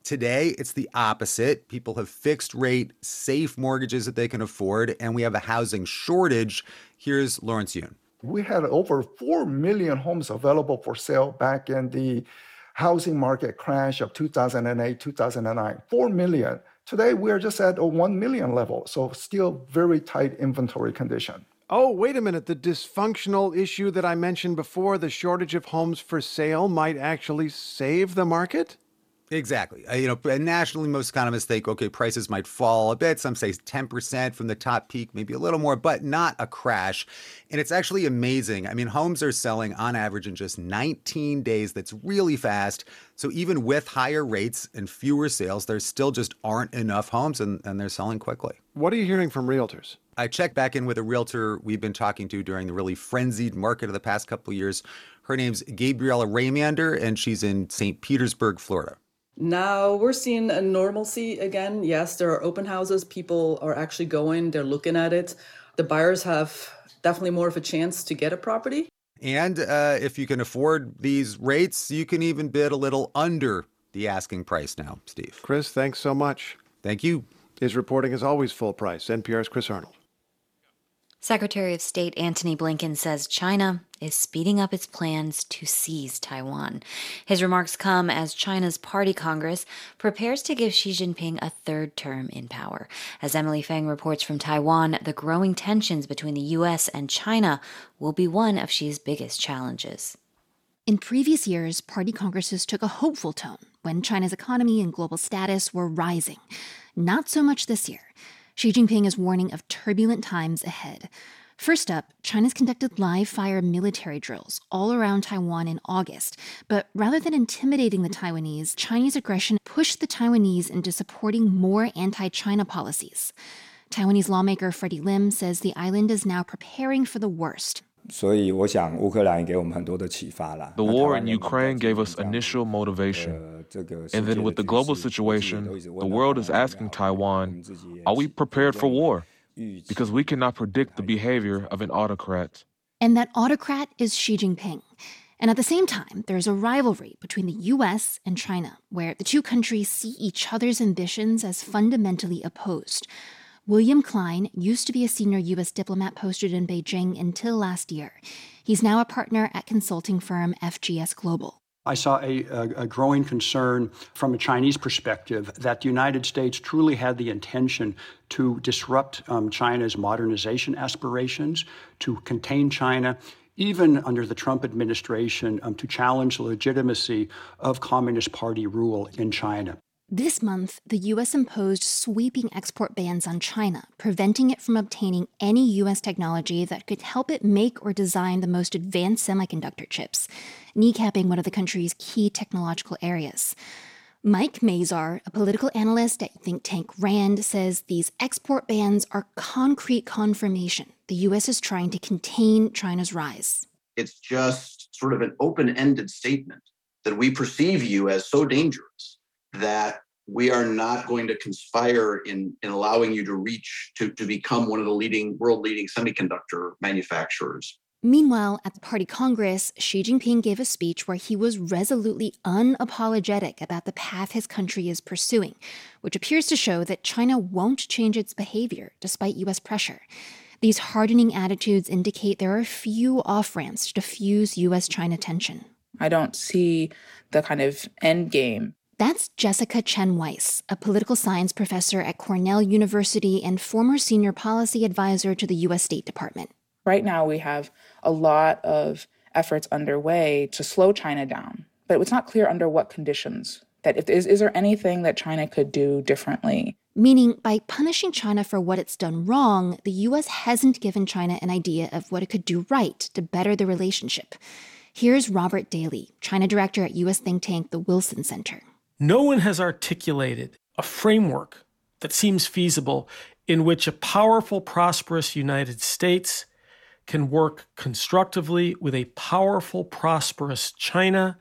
Today, it's the opposite. People have fixed rate, safe mortgages that they can afford, and we have a housing shortage. Here's Lawrence Yun. We had over 4 million homes available for sale back in the housing market crash of 2008, 2009, 4 million. Today, we're just at a 1 million level, so still very tight inventory condition. Oh, wait a minute. The dysfunctional issue that I mentioned before, the shortage of homes for sale, might actually save the market? Exactly. Uh, you know, nationally, most economists think, okay, prices might fall a bit. Some say 10% from the top peak, maybe a little more, but not a crash. And it's actually amazing. I mean, homes are selling on average in just 19 days. That's really fast. So even with higher rates and fewer sales, there still just aren't enough homes and, and they're selling quickly. What are you hearing from realtors? I checked back in with a realtor we've been talking to during the really frenzied market of the past couple of years. Her name's Gabriella Raymander, and she's in St. Petersburg, Florida. Now we're seeing a normalcy again. Yes, there are open houses. People are actually going, they're looking at it. The buyers have definitely more of a chance to get a property. And uh, if you can afford these rates, you can even bid a little under the asking price now, Steve. Chris, thanks so much. Thank you. His reporting is always full price. NPR's Chris Arnold. Secretary of State Antony Blinken says China is speeding up its plans to seize Taiwan. His remarks come as China's Party Congress prepares to give Xi Jinping a third term in power. As Emily Feng reports from Taiwan, the growing tensions between the U.S. and China will be one of Xi's biggest challenges. In previous years, party congresses took a hopeful tone when China's economy and global status were rising. Not so much this year. Xi Jinping is warning of turbulent times ahead. First up, China's conducted live fire military drills all around Taiwan in August. But rather than intimidating the Taiwanese, Chinese aggression pushed the Taiwanese into supporting more anti China policies. Taiwanese lawmaker Freddie Lim says the island is now preparing for the worst. The war in Ukraine gave us initial motivation. And then with the global situation, the world is asking Taiwan, are we prepared for war? because we cannot predict the behavior of an autocrat. And that autocrat is Xi Jinping. And at the same time, there's a rivalry between the US and China, where the two countries see each other's ambitions as fundamentally opposed. William Klein used to be a senior U.S. diplomat posted in Beijing until last year. He's now a partner at consulting firm FGS Global. I saw a, a, growing concern from a Chinese perspective that the United States truly had the intention to disrupt um, China's modernization aspirations, to contain China, even under the Trump administration, um, to challenge the legitimacy of Communist Party rule in China. This month, the U.S. imposed sweeping export bans on China, preventing it from obtaining any U.S. technology that could help it make or design the most advanced semiconductor chips, kneecapping one of the country's key technological areas. Mike Mazarr, a political analyst at think tank RAND, says these export bans are concrete confirmation the U.S. is trying to contain China's rise. It's just sort of an open ended statement that we perceive you as so dangerous that we are not going to conspire in, in allowing you to reach to, to become one of the leading world leading semiconductor manufacturers. Meanwhile, at the party congress, Xi Jinping gave a speech where he was resolutely unapologetic about the path his country is pursuing, which appears to show that China won't change its behavior despite U.S. pressure. These hardening attitudes indicate there are few off ramps to diffuse U.S. China tension. I don't see the kind of end game that's Jessica Chen Weiss, a political science professor at Cornell University and former senior policy advisor to the U.S. State Department. Right now, we have a lot of efforts underway to slow China down, but it's not clear under what conditions. That if is, is there anything that China could do differently? Meaning, by punishing China for what it's done wrong, the U.S. hasn't given China an idea of what it could do right to better the relationship. Here's Robert Daly, China director at U.S. think tank the Wilson Center. No one has articulated a framework that seems feasible in which a powerful, prosperous United States can work constructively with a powerful, prosperous China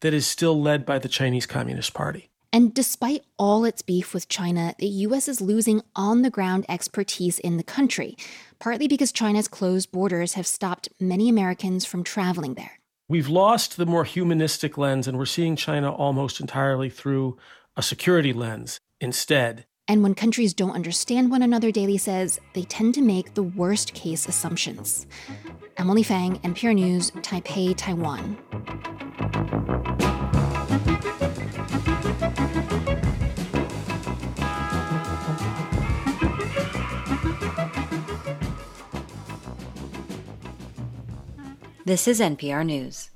that is still led by the Chinese Communist Party. And despite all its beef with China, the US is losing on the ground expertise in the country, partly because China's closed borders have stopped many Americans from traveling there. We've lost the more humanistic lens, and we're seeing China almost entirely through a security lens instead. And when countries don't understand one another, Daly says, they tend to make the worst case assumptions. Emily Feng, NPR News, Taipei, Taiwan. This is NPR News.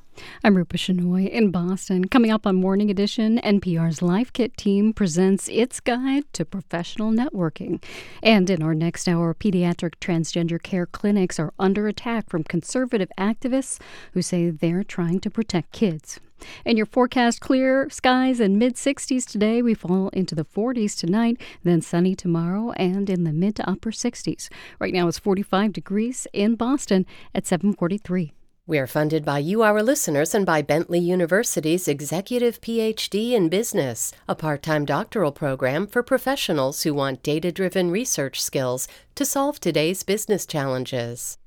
I'm Rupa Shenoy in Boston. Coming up on Morning Edition, NPR's Life Kit team presents its guide to professional networking. And in our next hour, pediatric transgender care clinics are under attack from conservative activists who say they're trying to protect kids. And your forecast clear skies and mid 60s today. We fall into the 40s tonight, then sunny tomorrow and in the mid to upper 60s. Right now it's 45 degrees in Boston at 743. We are funded by you, our listeners, and by Bentley University's Executive PhD in Business, a part time doctoral program for professionals who want data driven research skills to solve today's business challenges.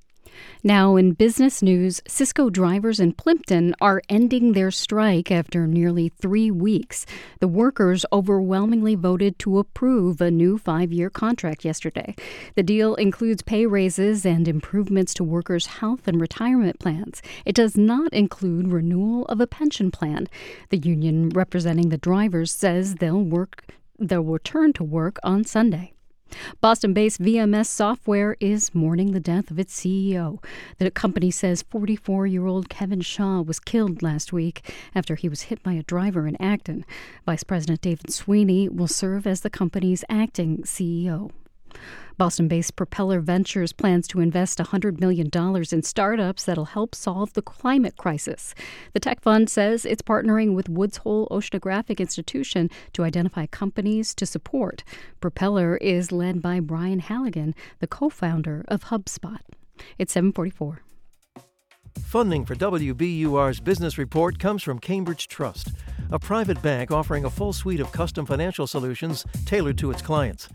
Now, in business news, Sysco drivers in Plympton are ending their strike after nearly three weeks. The workers overwhelmingly voted to approve a new five year contract yesterday. The deal includes pay raises and improvements to workers' health and retirement plans. It does not include renewal of a pension plan. The union representing the drivers says they'll work they'll return to work on Sunday. Boston based VMS Software is mourning the death of its CEO. The company says 44 year old Kevin Shaw was killed last week after he was hit by a driver in Acton. Vice President David Sweeney will serve as the company's acting CEO. Boston based Propeller Ventures plans to invest $100 million in startups that'll help solve the climate crisis. The tech fund says it's partnering with Woods Hole Oceanographic Institution to identify companies to support. Propeller is led by Brian Halligan, the co founder of HubSpot. It's 744. Funding for WBUR's business report comes from Cambridge Trust, a private bank offering a full suite of custom financial solutions tailored to its clients.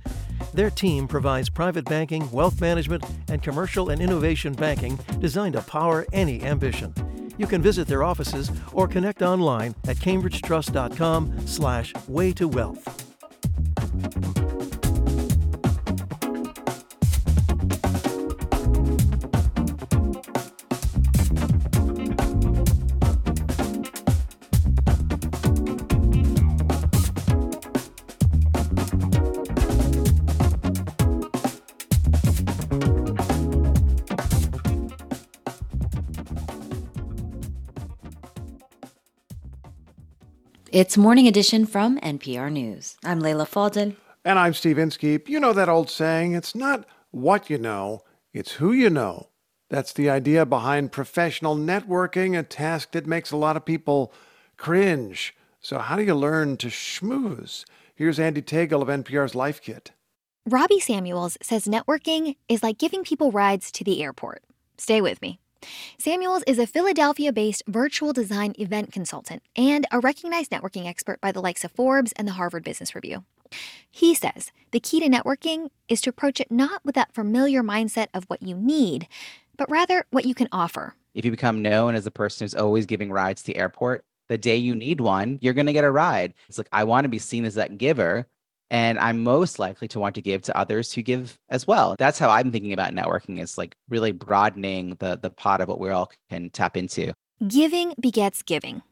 Their team provides private banking, wealth management, and commercial and innovation banking designed to power any ambition. You can visit their offices or connect online at cambridgetrust.com slash way to wealth. It's Morning Edition from NPR News. I'm Leila Fadel. And I'm Steve Inskeep. You know that old saying, it's not what you know, it's who you know. That's the idea behind professional networking, a task that makes a lot of people cringe. So, how do you learn to schmooze? Here's Andee Tagle of NPR's Life Kit. Robbie Samuels says networking is like giving people rides to the airport. Stay with me. Samuels is a Philadelphia based virtual design event consultant and a recognized networking expert by the likes of Forbes and the Harvard Business Review. He says the key to networking is to approach it not with that familiar mindset of what you need, but rather what you can offer. If you become known as a person who's always giving rides to the airport, the day you need one, you're going to get a ride. It's like, I want to be seen as that giver and i'm most likely to want to give to others who give as well that's how i'm thinking about networking is like really broadening the the pot of what we all can tap into giving begets giving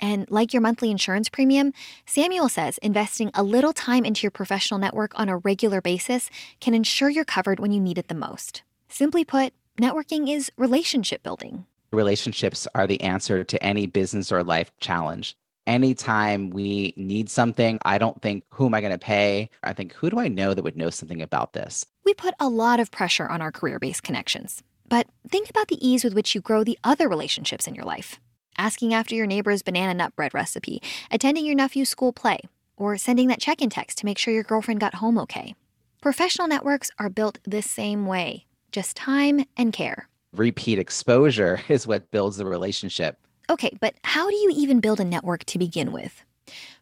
and like your monthly insurance premium, Samuel says investing a little time into your professional network on a regular basis can ensure you're covered when you need it the most. Simply put, networking is relationship building. Relationships are the answer to any business or life challenge anytime we need something, I don't think, who am I going to pay? I think, who do I know that would know something about this? We put a lot of pressure on our career based connections. But think about the ease with which you grow the other relationships in your life. Asking after your neighbor's banana nut bread recipe, attending your nephew's school play, or sending that check in text to make sure your girlfriend got home okay. Professional networks are built the same way, just time and care. Repeat exposure is what builds the relationship. Okay, but how do you even build a network to begin with?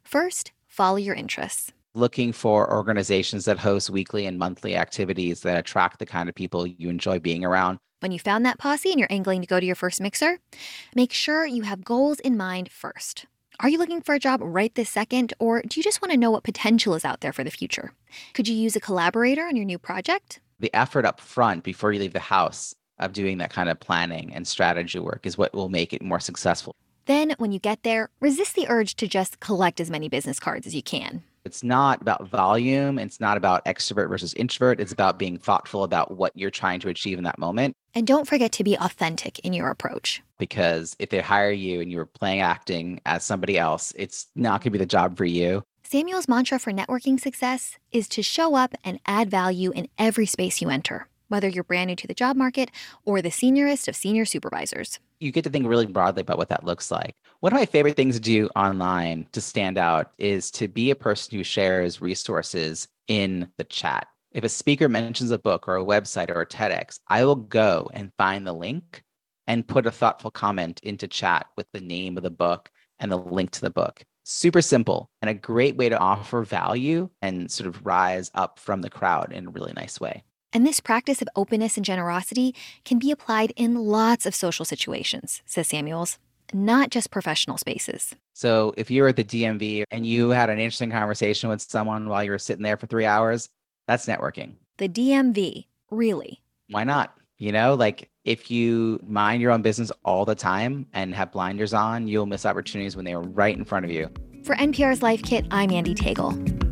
First, follow your interests. Looking for organizations that host weekly and monthly activities that attract the kind of people you enjoy being around. When you found that posse and you're angling to go to your first mixer, make sure you have goals in mind first. Are you looking for a job right this second, or do you just want to know what potential is out there for the future? Could you use a collaborator on your new project? The effort up front before you leave the house of doing that kind of planning and strategy work is what will make it more successful. Then, when you get there, resist the urge to just collect as many business cards as you can. It's not about volume. It's not about extrovert versus introvert. It's about being thoughtful about what you're trying to achieve in that moment. And don't forget to be authentic in your approach. Because if they hire you and you're playing acting as somebody else, it's not going to be the job for you. Samuel's mantra for networking success is to show up and add value in every space you enter whether you're brand new to the job market or the seniorest of senior supervisors. You get to think really broadly about what that looks like. One of my favorite things to do online to stand out is to be a person who shares resources in the chat. If a speaker mentions a book or a website or a TEDx, I will go and find the link and put a thoughtful comment into chat with the name of the book and the link to the book. Super simple and a great way to offer value and sort of rise up from the crowd in a really nice way. And this practice of openness and generosity can be applied in lots of social situations, says Samuels, not just professional spaces. So if you were at the DMV and you had an interesting conversation with someone while you were sitting there for three hours, that's networking. The DMV, really? Why not? You know, like if you mind your own business all the time and have blinders on, you'll miss opportunities when they are right in front of you. For NPR's Life Kit, I'm Andee Tagle.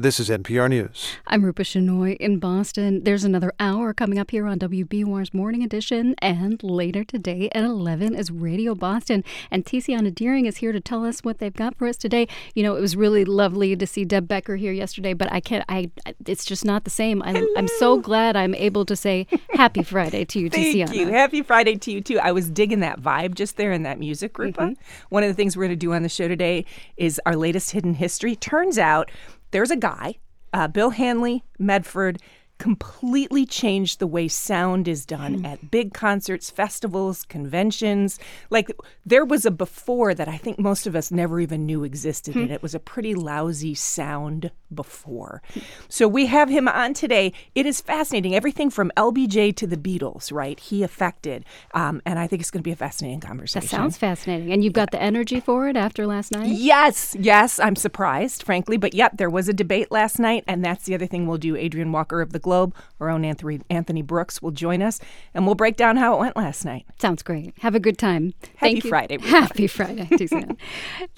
This is NPR News. I'm Rupa Shenoy in Boston. There's another hour coming up here on WBUR's Morning Edition, and later today at 11 is Radio Boston. And Tiziana Dearing is here to tell us what they've got for us today. You know, it was really lovely to see Deb Becker here yesterday, but I can't. I it's just not the same. I'm, I'm so glad I'm able to say Happy Friday to you, Thank Tiziana. you. Happy Friday to you too. I was digging that vibe just there in that music, Rupa. Mm-hmm. One of the things we're going to do on the show today is our latest hidden history. Turns out there's a guy, uh, Bill Hanley Medford, completely changed the way sound is done mm. at big concerts, festivals, conventions. Like there was a before that I think most of us never even knew existed, mm. and it was a pretty lousy sound before. So we have him on today. It is fascinating. Everything from LBJ to the Beatles, right? He affected, um, and I think it's going to be a fascinating conversation. That sounds fascinating. And you've got the energy for it after last night. Yes, yes. I'm surprised, frankly, but yep, there was a debate last night, and that's the other thing we'll do. Adrian Walker of the Globe, our own Anthony, Anthony Brooks will join us, and we'll break down how it went last night. Sounds great. Have a good time. Happy Thank Friday. You. Happy Friday.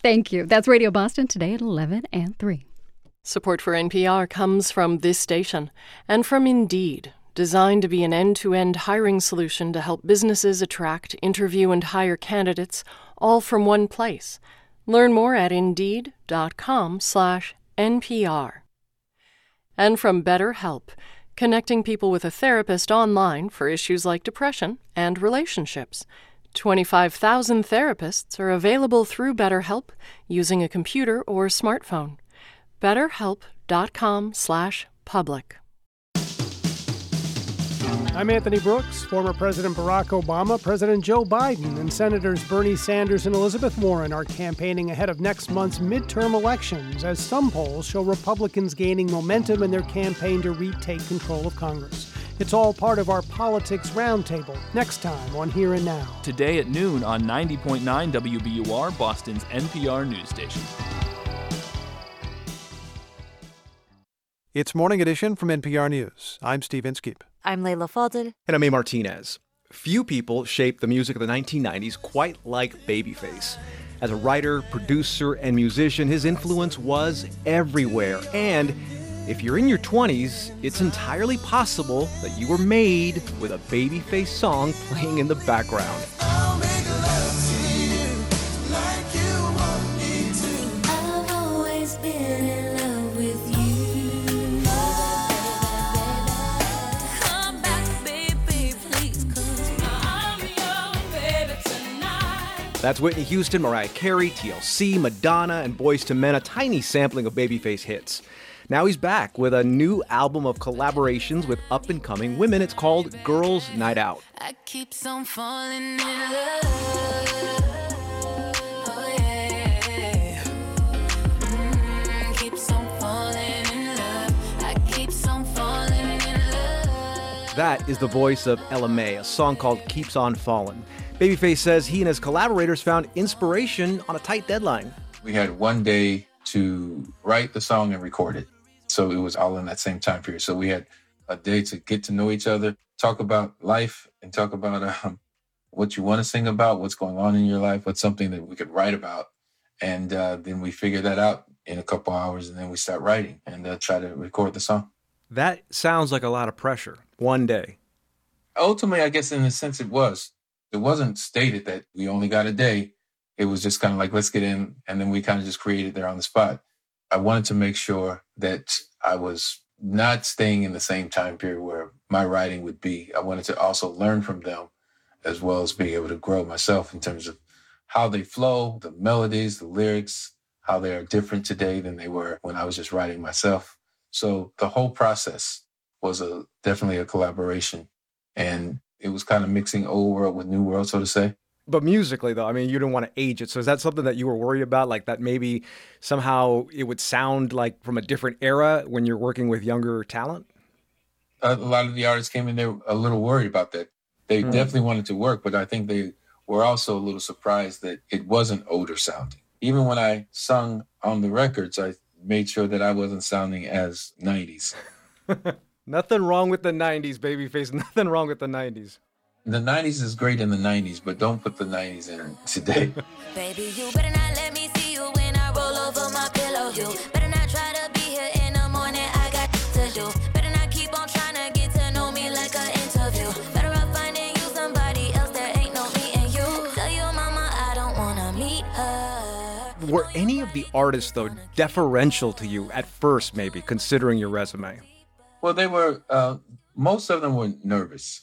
Thank you. That's Radio Boston today at 11 and 3. Support for NPR comes from this station and from Indeed, designed to be an end to end hiring solution to help businesses attract, interview, and hire candidates all from one place. Learn more at Indeed.com/slash NPR and from BetterHelp, connecting people with a therapist online for issues like depression and relationships. 25,000 therapists are available through BetterHelp using a computer or smartphone. BetterHelp.com/public. I'm Anthony Brooks. Former President Barack Obama, President Joe Biden, and Senators Bernie Sanders and Elizabeth Warren are campaigning ahead of next month's midterm elections as some polls show Republicans gaining momentum in their campaign to retake control of Congress. It's all part of our Politics Roundtable next time on Here and Now. Today at noon on 90.9 WBUR, Boston's NPR news station. It's Morning Edition from NPR News. I'm Steve Inskeep. I'm Leila Fadel. And I'm A. Martinez. Few people shaped the music of the 1990s quite like Babyface. As a writer, producer, and musician, his influence was everywhere. And if you're in your 20s, it's entirely possible that you were made with a Babyface song playing in the background. That's Whitney Houston, Mariah Carey, TLC, Madonna, and Boyz II Men, a tiny sampling of Babyface hits. Now he's back with a new album of collaborations with up and coming women. It's called Girls Night Out. I keep on falling in love. That is the voice of Ella Mai, a song called Keeps On Falling. Babyface says he and his collaborators found inspiration on a tight deadline. We had one day to write the song and record it. So it was all in that same time period. So we had a day to get to know each other, talk about life, and talk about um, what you want to sing about, what's going on in your life, what's something that we could write about. And uh, then we figure that out in a couple hours, and then we start writing and uh, try to record the song. That sounds like a lot of pressure. One day. Ultimately, I guess in a sense it was it wasn't stated that we only got a day. It was just kind of like, let's get in. And then we kind of just created there on the spot. I wanted to make sure that I was not staying in the same time period where my writing would be. I wanted to also learn from them as well as being able to grow myself in terms of how they flow, the melodies, the lyrics, how they are different today than they were when I was just writing myself. So the whole process was a definitely a collaboration. And it was kind of mixing old world with new world, so to say. But musically, though, I mean, you didn't want to age it. So is that something that you were worried about? Like that maybe somehow it would sound like from a different era when you're working with younger talent? A lot of the artists came in there a little worried about that. They hmm. definitely wanted to work, but I think they were also a little surprised that it wasn't older sounding. Even when I sung on the records, I made sure that I wasn't sounding as 90s. Nothing wrong with the 90s, babyface. Nothing wrong with the 90s. The 90s is great in the 90s, but don't put the 90s in today. Baby, you better not let me see you when I roll over my pillow. You better not try to be here in the morning. I got to do. Better not keep on trying to get to know me like an interview. Better off finding you somebody else that ain't no me and you. Tell your mama I don't wanna meet her. Were any of the artists, though, deferential to you at first, maybe, considering your resume? Well, they were, uh, most of them were nervous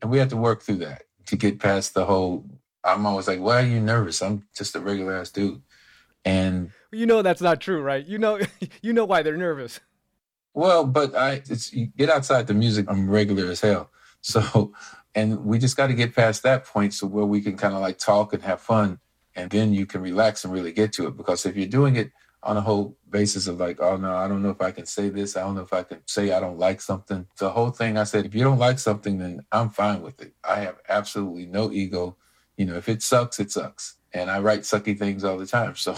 and we had to work through that to get past the whole. I'm always like, why are you nervous? I'm just a regular ass dude. And you know that's not true, right? You know, you know why they're nervous. Well, but I, it's you get outside the music. I'm regular as hell. So, and we just got to get past that point, so where we can kind of like talk and have fun, and then you can relax and really get to it. Because if you're doing it on a whole basis of like, oh no, I don't know if I can say this. I don't know if I can say I don't like something. The whole thing I said, if you don't like something, then I'm fine with it. I have absolutely no ego. You know, if it sucks, it sucks. And I write sucky things all the time. So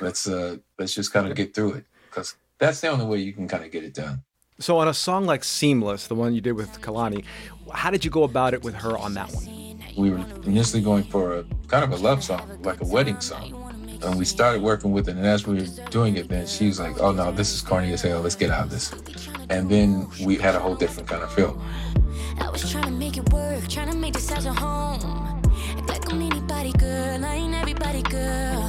let's uh let's just kind of get through it. Because that's the only way you can kind of get it done. So on a song like Seamless, the one you did with Kehlani, how did you go about it with her on that one? We were initially going for a kind of a love song, like a wedding song and we started working with it. And as we were doing it, then she was like, "Oh no, this is corny as hell. Let's get out of this." And then we had a whole different kind of feel. I was trying to make it work, trying to make this house a home. Act like I'm anybody, girl. I ain't everybody, girl.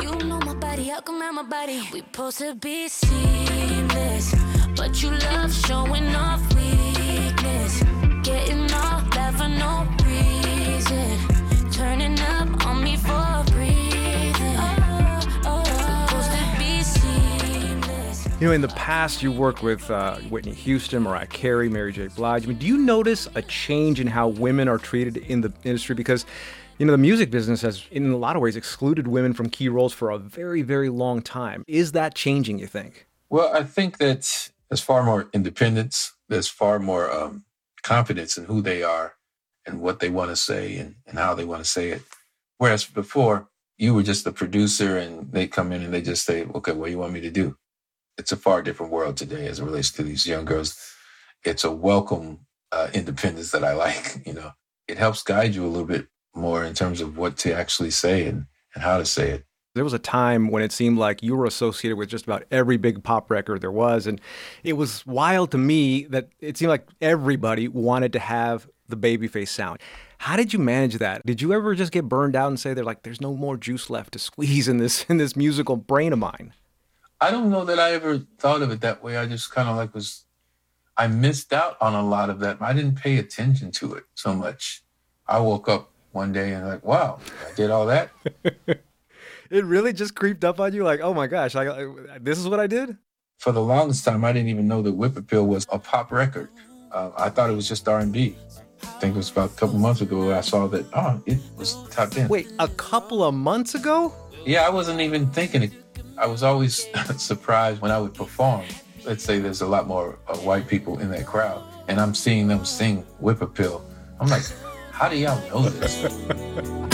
You know my body, come around my body. We supposed to be seamless, but you love showing off weakness, getting all that for no reason, turning up You know, in the past, you worked with uh, Whitney Houston, Mariah Carey, Mary J. Blige. I mean, do you notice a change in how women are treated in the industry? Because, you know, the music business has, in a lot of ways, excluded women from key roles for a very, very long time. Is that changing, you think? Well, I think that there's far more independence, there's far more um, confidence in who they are and what they want to say and, and how they want to say it. Whereas before, you were just the producer and they come in and they just say, okay, what do you want me to do? It's a far different world today as it relates to these young girls. It's a welcome uh, independence that I like. You know, it helps guide you a little bit more in terms of what to actually say and, and how to say it. There was a time when it seemed like you were associated with just about every big pop record there was. And it was wild to me that it seemed like everybody wanted to have the babyface sound. How did you manage that? Did you ever just get burned out and say they're like, there's no more juice left to squeeze in this in this musical brain of mine? I don't know that I ever thought of it that way. I just kind of like was, I missed out on a lot of that. I didn't pay attention to it so much. I woke up one day and like, wow, I did all that. it really just creeped up on you, like, oh my gosh, I, this is what I did. For the longest time, I didn't even know that Whip Appeal was a pop record. Uh, I thought it was just R and B. I think it was about a couple months ago I saw that. Oh, it was top ten. Wait, a couple of months ago? Yeah, I wasn't even thinking it I was always surprised when I would perform. Let's say there's a lot more uh, white people in that crowd, and I'm seeing them sing Whip Appeal. I'm like, how do y'all know this?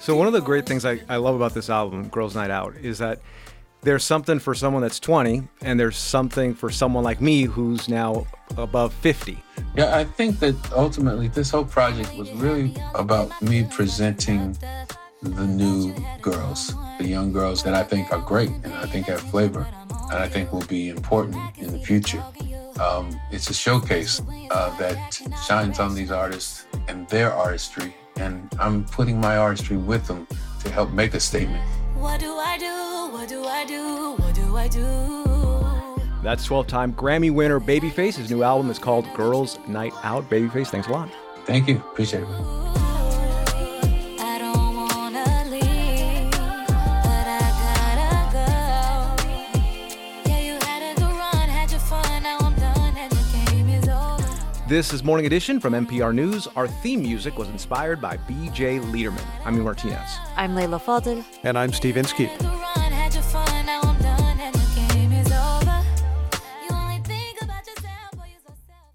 So one of the great things I, I love about this album, Girls Night Out, is that there's something for someone that's 20 and there's something for someone like me who's now above 50 yeah i think that ultimately this whole project was really about me presenting the new girls the young girls that i think are great and i think have flavor and i think will be important in the future. Um, it's a showcase uh, that shines on these artists and their artistry and i'm putting my artistry with them to help make a statement what do I do? What do I do? What do I do? That's 12 time Grammy winner Babyface. His new album is called Girls Night Out. Babyface, thanks a lot. Thank you. Appreciate it. This is Morning Edition from NPR News. Our theme music was inspired by B.J. Leiderman. I'm Amy Martinez. I'm Leila Fadel. And I'm Steve Inskeep.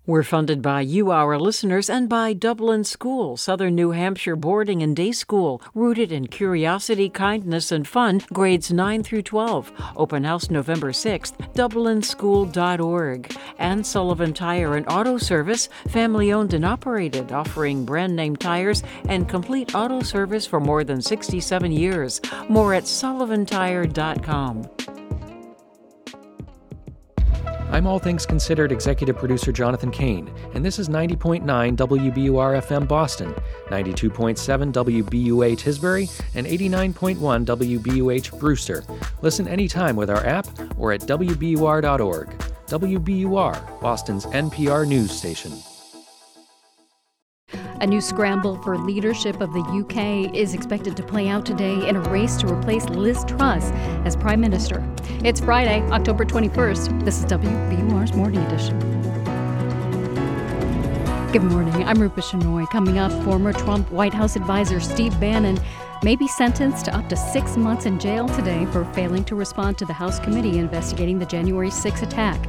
We're funded by you, our listeners, and by Dublin School, Southern New Hampshire boarding and day school, rooted in curiosity, kindness, and fun, grades 9 through 12. Open house November 6th, dublinschool.org. And Sullivan Tire and Auto Service, family owned and operated, offering brand name tires and complete auto service for more than 67 years. More at sullivantire.com. I'm All Things Considered executive producer Jonathan Kane, and this is 90.9 WBUR FM Boston, 92.7 WBUA Tisbury, and 89.1 WBUH Brewster. Listen anytime with our app or at WBUR.org. WBUR, Boston's NPR news station. A new scramble for leadership of the UK is expected to play out today in a race to replace Liz Truss as Prime Minister. It's Friday, October 21st. This is WBUR's Morning Edition. Good morning. I'm Rupa Shenoy. Coming up, former Trump White House advisor Steve Bannon may be sentenced to up to six months in jail today for failing to respond to the House committee investigating the January 6 attack.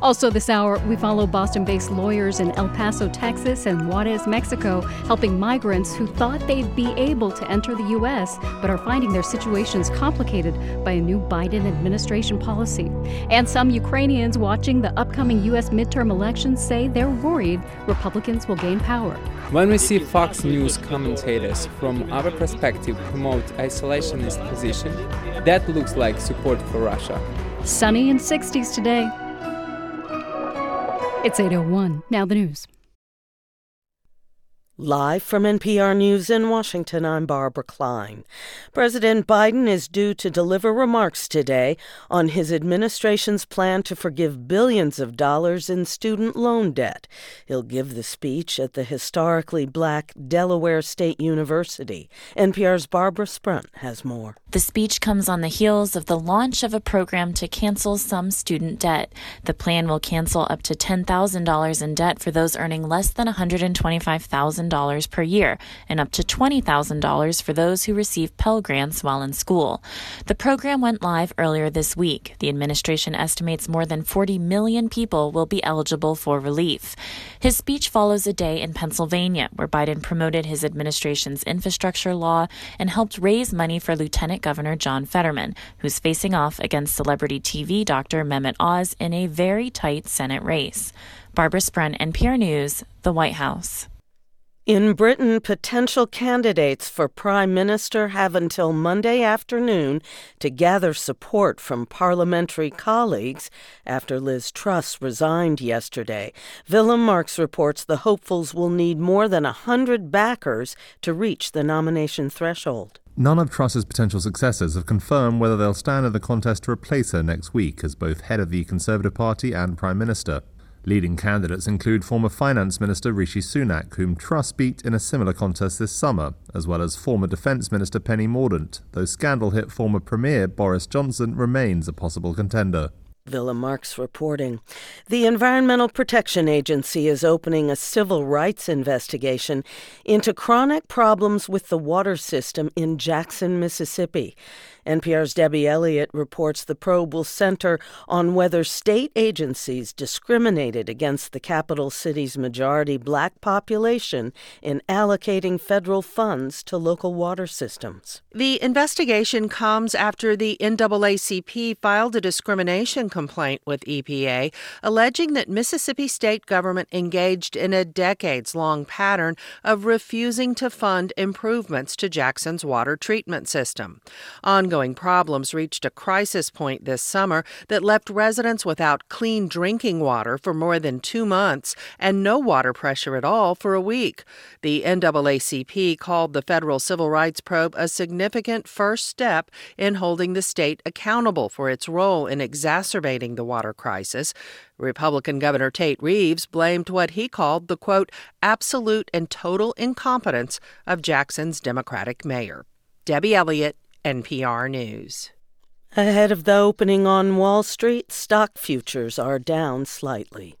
Also, this hour, we follow Boston based lawyers in El Paso, Texas, and Juarez, Mexico, helping migrants who thought they'd be able to enter the U.S., but are finding their situations complicated by a new Biden administration policy. And some Ukrainians watching the upcoming U.S. midterm elections say they're worried Republicans will gain power. When we see Fox News commentators from our perspective promote isolationist position, that looks like support for Russia. Sunny and 60s today. It's 801. Now the news. Live from NPR News in Washington, I'm Barbara Klein. President Biden is due to deliver remarks today on his administration's plan to forgive billions of dollars in student loan debt. He'll give the speech at the historically black Delaware State University. NPR's Barbara Sprunt has more. The speech comes on the heels of the launch of a program to cancel some student debt. The plan will cancel up to $10,000 in debt for those earning less than $125,000 $1,000 per year and up to $20,000 for those who receive Pell Grants while in school. The program went live earlier this week. The administration estimates more than 40 million people will be eligible for relief. His speech follows a day in Pennsylvania where Biden promoted his administration's infrastructure law and helped raise money for Lieutenant Governor John Fetterman, who's facing off against celebrity TV doctor Mehmet Oz in a very tight Senate race. Barbara Sprunt, NPR News, the White House. In Britain, potential candidates for Prime Minister have until Monday afternoon to gather support from parliamentary colleagues after Liz Truss resigned yesterday. Willem Marx reports the hopefuls will need more than a hundred backers to reach the nomination threshold. None of Truss's potential successors have confirmed whether they'll stand in the contest to replace her next week as both head of the Conservative Party and Prime Minister. Leading candidates include former Finance Minister Rishi Sunak, whom Truss beat in a similar contest this summer, as well as former Defence Minister Penny Mordaunt, though scandal hit former Premier Boris Johnson remains a possible contender. Willem Marx reporting. The Environmental Protection Agency is opening a civil rights investigation into chronic problems with the water system in Jackson, Mississippi. NPR's Debbie Elliott reports the probe will center on whether state agencies discriminated against the capital city's majority black population in allocating federal funds to local water systems. The investigation comes after the NAACP filed a discrimination complaint with EPA, alleging that Mississippi state government engaged in a decades long pattern of refusing to fund improvements to Jackson's water treatment system. On ongoing problems reached a crisis point this summer that left residents without clean drinking water for more than two months and no water pressure at all for a week. The NAACP called the federal civil rights probe a significant first step in holding the state accountable for its role in exacerbating the water crisis. Republican Governor Tate Reeves blamed what he called the quote, absolute and total incompetence of Jackson's Democratic mayor. Debbie Elliott, NPR News. Ahead of the opening on Wall Street, stock futures are down slightly.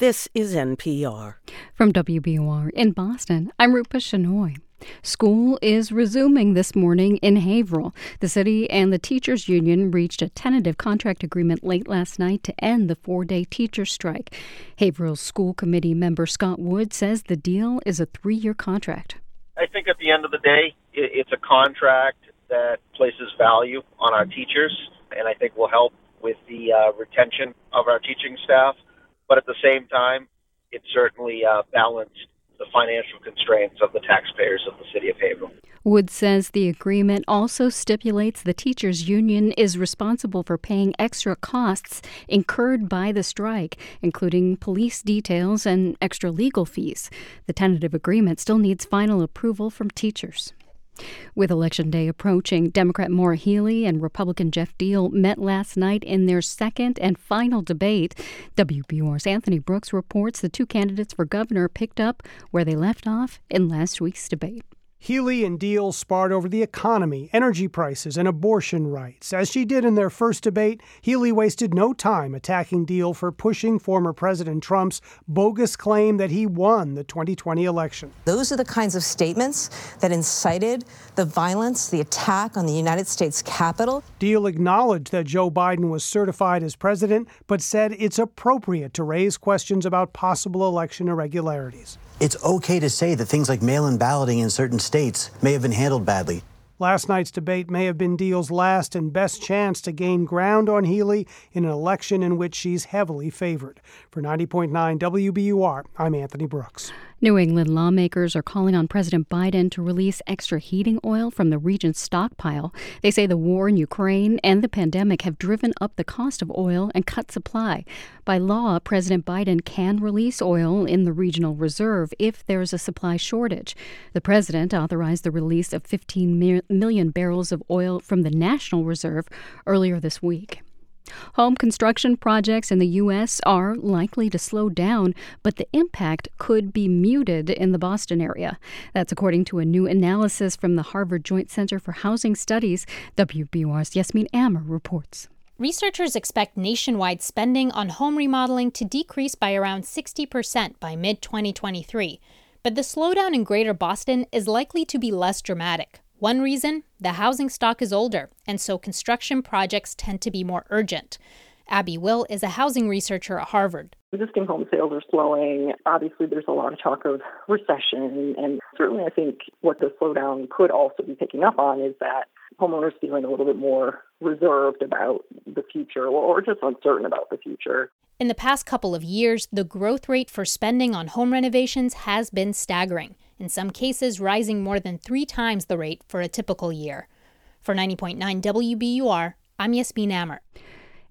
This is NPR. From WBUR in Boston, I'm Rupa Shenoy. School is resuming this morning in Haverhill. The city and the teachers union reached a tentative contract agreement late last night to end the four-day teacher strike. Haverhill school committee member Scott Wood says the deal is a three-year contract. I think at the end of the day, it's a contract that places value on our teachers, and I think will help with the uh, retention of our teaching staff. But at the same time, it certainly uh, balanced the financial constraints of the taxpayers of the city of Haverhill. Wood says the agreement also stipulates the teachers union is responsible for paying extra costs incurred by the strike, including police details and extra legal fees. The tentative agreement still needs final approval from teachers. With Election Day approaching, Democrat Maura Healey and Republican Jeff Diehl met last night in their second and final debate. WBUR's Anthony Brooks reports the two candidates for governor picked up where they left off in last week's debate. Healey and Diehl sparred over the economy, energy prices, and abortion rights. As she did in their first debate, Healey wasted no time attacking Diehl for pushing former President Trump's bogus claim that he won the 2020 election. Those are the kinds of statements that incited the violence, the attack on the United States Capitol. Diehl acknowledged that Joe Biden was certified as president, but said it's appropriate to raise questions about possible election irregularities. It's okay to say that things like mail in balloting in certain states may have been handled badly. Last night's debate may have been Diehl's last and best chance to gain ground on Healey in an election in which she's heavily favored. For 90.9 WBUR, I'm Anthony Brooks. New England lawmakers are calling on President Biden to release extra heating oil from the region's stockpile. They say the war in Ukraine and the pandemic have driven up the cost of oil and cut supply. By law, President Biden can release oil in the regional reserve if there's a supply shortage. The president authorized the release of 15 million barrels of oil from the National Reserve earlier this week. Home construction projects in the U.S. are likely to slow down, but the impact could be muted in the Boston area. That's according to a new analysis from the Harvard Joint Center for Housing Studies. WBUR's Yasmin Amer reports. Researchers expect nationwide spending on home remodeling to decrease by around 60% by mid 2023. But the slowdown in Greater Boston is likely to be less dramatic. One reason the housing stock is older, and so construction projects tend to be more urgent. Abbe Will is a housing researcher at Harvard. Existing home sales are slowing. Obviously, there's a lot of talk of recession. And certainly, I think what the slowdown could also be picking up on is that homeowners feeling a little bit more reserved about the future or just uncertain about the future. In the past couple of years, the growth rate for spending on home renovations has been staggering in some cases rising more than three times the rate for a typical year. For 90.9 WBUR, I'm Yasmin Amer.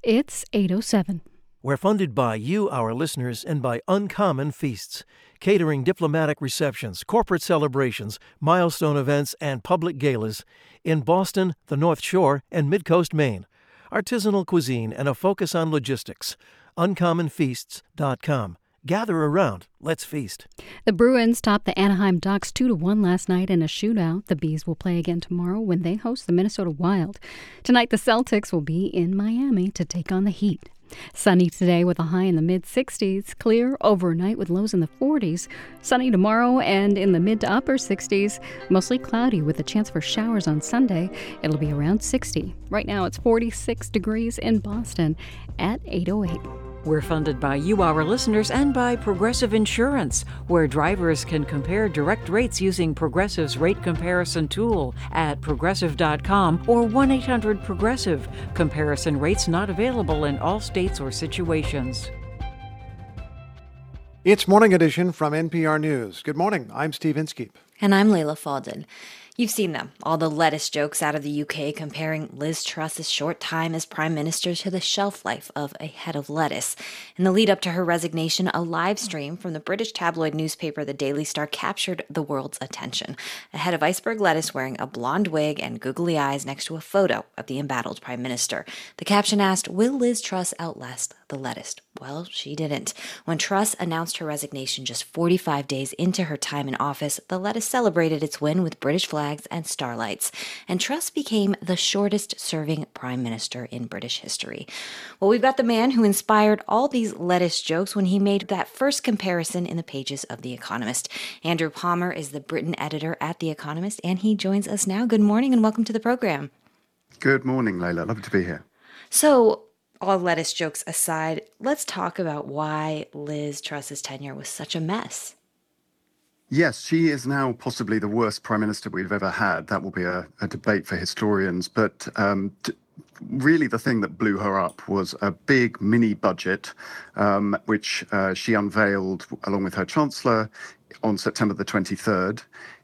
It's 807. We're funded by you, our listeners, and by Uncommon Feasts, catering diplomatic receptions, corporate celebrations, milestone events, and public galas in Boston, the North Shore, and Midcoast Maine. Artisanal cuisine and a focus on logistics. UncommonFeasts.com. Gather around. Let's feast. The Bruins topped the Anaheim Ducks 2 to 1 last night in a shootout. The Bees will play again tomorrow when they host the Minnesota Wild. Tonight, the Celtics will be in Miami to take on the Heat. Sunny today with a high in the mid 60s. Clear overnight with lows in the 40s. Sunny tomorrow and in the mid to upper 60s. Mostly cloudy with a chance for showers on Sunday. It'll be around 60. Right now it's 46 degrees in Boston at 808. We're funded by you, our listeners, and by Progressive Insurance, where drivers can compare direct rates using Progressive's rate comparison tool at progressive.com or 1 800 Progressive. Comparison rates not available in all states or situations. It's Morning Edition from NPR News. Good morning. I'm Steve Inskeep. And I'm Leila Fadel. You've seen them, all the lettuce jokes out of the UK comparing Liz Truss's short time as Prime Minister to the shelf life of a head of lettuce. In the lead up to her resignation, a live stream from the British tabloid newspaper The Daily Star captured the world's attention. A head of iceberg lettuce wearing a blonde wig and googly eyes next to a photo of the embattled Prime Minister. The caption asked, Will Liz Truss outlast the lettuce? Well, she didn't. When Truss announced her resignation just 45 days into her time in office, the lettuce celebrated its win with British flags and starlights, and Truss became the shortest serving prime minister in British history. Well, we've got the man who inspired all these lettuce jokes when he made that first comparison in the pages of The Economist. Andrew Palmer is the Britain editor at The Economist, and he joins us now. Good morning and welcome to the program. Good morning, Leila. Lovely to be here. So, all lettuce jokes aside, let's talk about why Liz Truss's tenure was such a mess. Yes, she is now possibly the worst prime minister we've ever had. That will be a, a debate for historians. But um, t- really, the thing that blew her up was a big mini budget, um, which uh, she unveiled along with her chancellor on September the 23rd.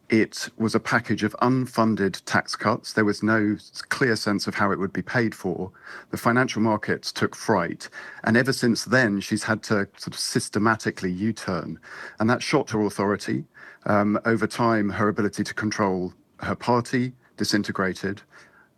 It was a package of unfunded tax cuts. There was no clear sense of how it would be paid for. The financial markets took fright. And ever since then, she's had to sort of systematically U turn. And that shot her authority. Um, over time, her ability to control her party disintegrated.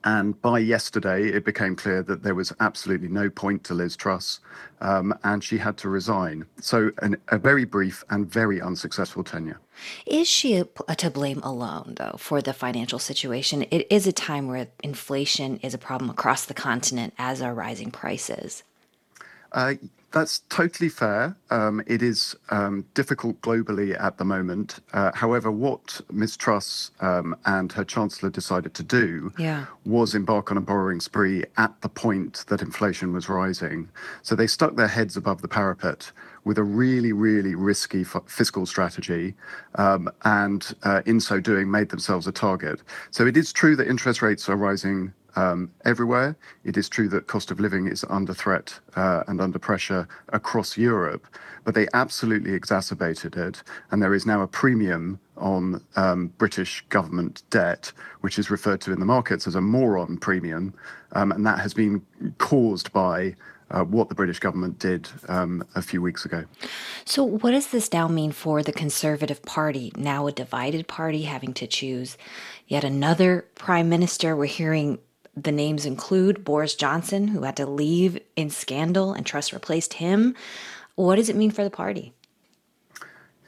And by yesterday, it became clear that there was absolutely no point to Liz Truss, um, and she had to resign. So, an, a very brief and very unsuccessful tenure. Is she to blame alone, though, for the financial situation? It is a time where inflation is a problem across the continent, as are rising prices. Uh, that's totally fair. Um, it is um, difficult globally at the moment. Uh, however, what Ms. Truss um, and her Chancellor decided to do yeah. was embark on a borrowing spree at the point that inflation was rising. So they stuck their heads above the parapet with a really, really risky f- fiscal strategy, um, and uh, in so doing, made themselves a target. So it is true that interest rates are rising um, everywhere. It is true that cost of living is under threat uh, and under pressure across Europe, but they absolutely exacerbated it. And there is now a premium on um, British government debt, which is referred to in the markets as a moron premium. Um, and that has been caused by uh, what the British government did um, a few weeks ago. So, what does this now mean for the Conservative Party, now a divided party, having to choose yet another prime minister? We're hearing the names include Boris Johnson, who had to leave in scandal and Truss replaced him. What does it mean for the party?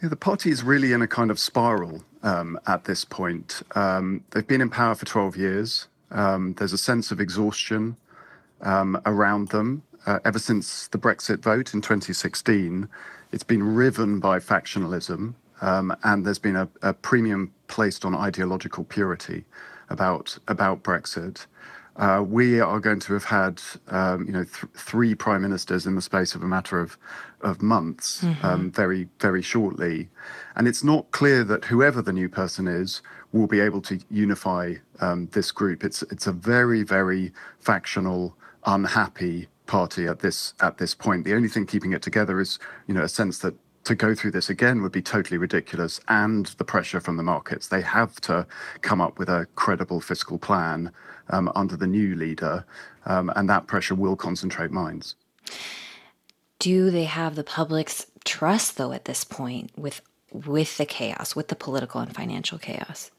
Yeah, the party is really in a kind of spiral um, at this point. Um, they've been in power for 12 years. Um, there's a sense of exhaustion um, around them. Uh, ever since the Brexit vote in 2016, it's been riven by factionalism, um, and there's been a, a premium placed on ideological purity about about Brexit. Uh, we are going to have had, um, you know, th- three prime ministers in the space of a matter of of months, mm-hmm. um, very very shortly, and it's not clear that whoever the new person is will be able to unify um, this group. It's it's a very very factional, unhappy party at this at this point. The only thing keeping it together is, you know, a sense that to go through this again would be totally ridiculous and the pressure from the markets. They have to come up with a credible fiscal plan um, under the new leader, um, and that pressure will concentrate minds. Do they have the public's trust, though, at this point, with with the chaos, with the political and financial chaos?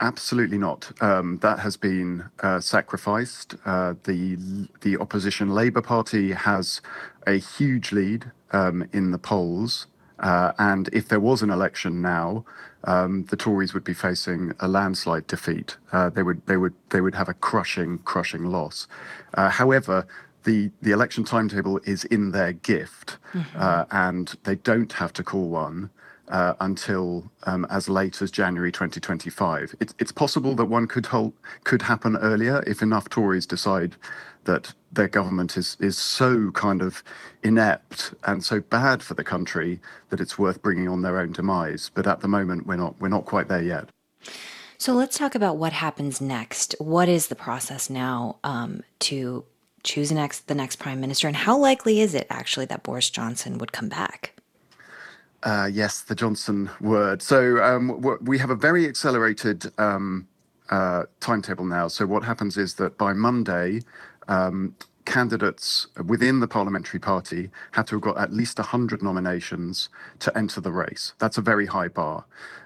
Absolutely not. Um, that has been uh, sacrificed. Uh, the the opposition Labour Party has a huge lead um, in the polls. Uh, and if there was an election now, um, the Tories would be facing a landslide defeat. Uh, they would they would they would have a crushing crushing loss. Uh, however, the the election timetable is in their gift, mm-hmm. Uh, and they don't have to call one. Uh, until um, as late as January 2025. It, it's possible that one could hold, could happen earlier if enough Tories decide that their government is is so kind of inept and so bad for the country that it's worth bringing on their own demise. But at the moment, we're not we're not quite there yet. So let's talk about what happens next. What is the process now um, to choose next the next prime minister, and how likely is it actually that Boris Johnson would come back? Uh, yes, the Johnson word. So um, we have a very accelerated um, uh, timetable now. So what happens is that by Monday, um, candidates within the parliamentary party had to have got at least 100 nominations to enter the race. That's a very high bar.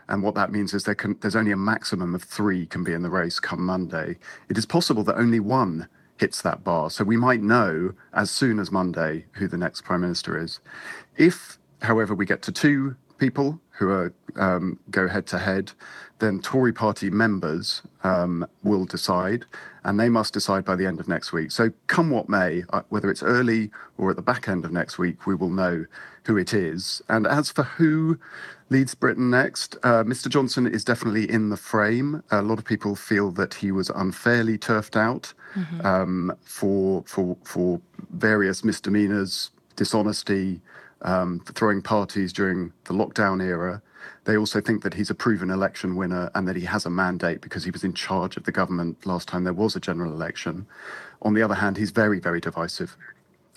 And what that means is there can, there's only a maximum of three can be in the race come Monday. It is possible that only one hits that bar. So we might know as soon as Monday who the next prime minister is. If, however, we get to two people who are um, go head to head, then Tory party members um, will decide, and they must decide by the end of next week. So, come what may, uh, whether it's early or at the back end of next week, we will know who it is. And as for who leads Britain next, uh, Mr. Johnson is definitely in the frame. A lot of people feel that he was unfairly turfed out mm-hmm. um, for for for various misdemeanors, dishonesty um, for throwing parties during the lockdown era. They also think that he's a proven election winner and that he has a mandate because he was in charge of the government last time there was a general election. On the other hand, he's very, very divisive.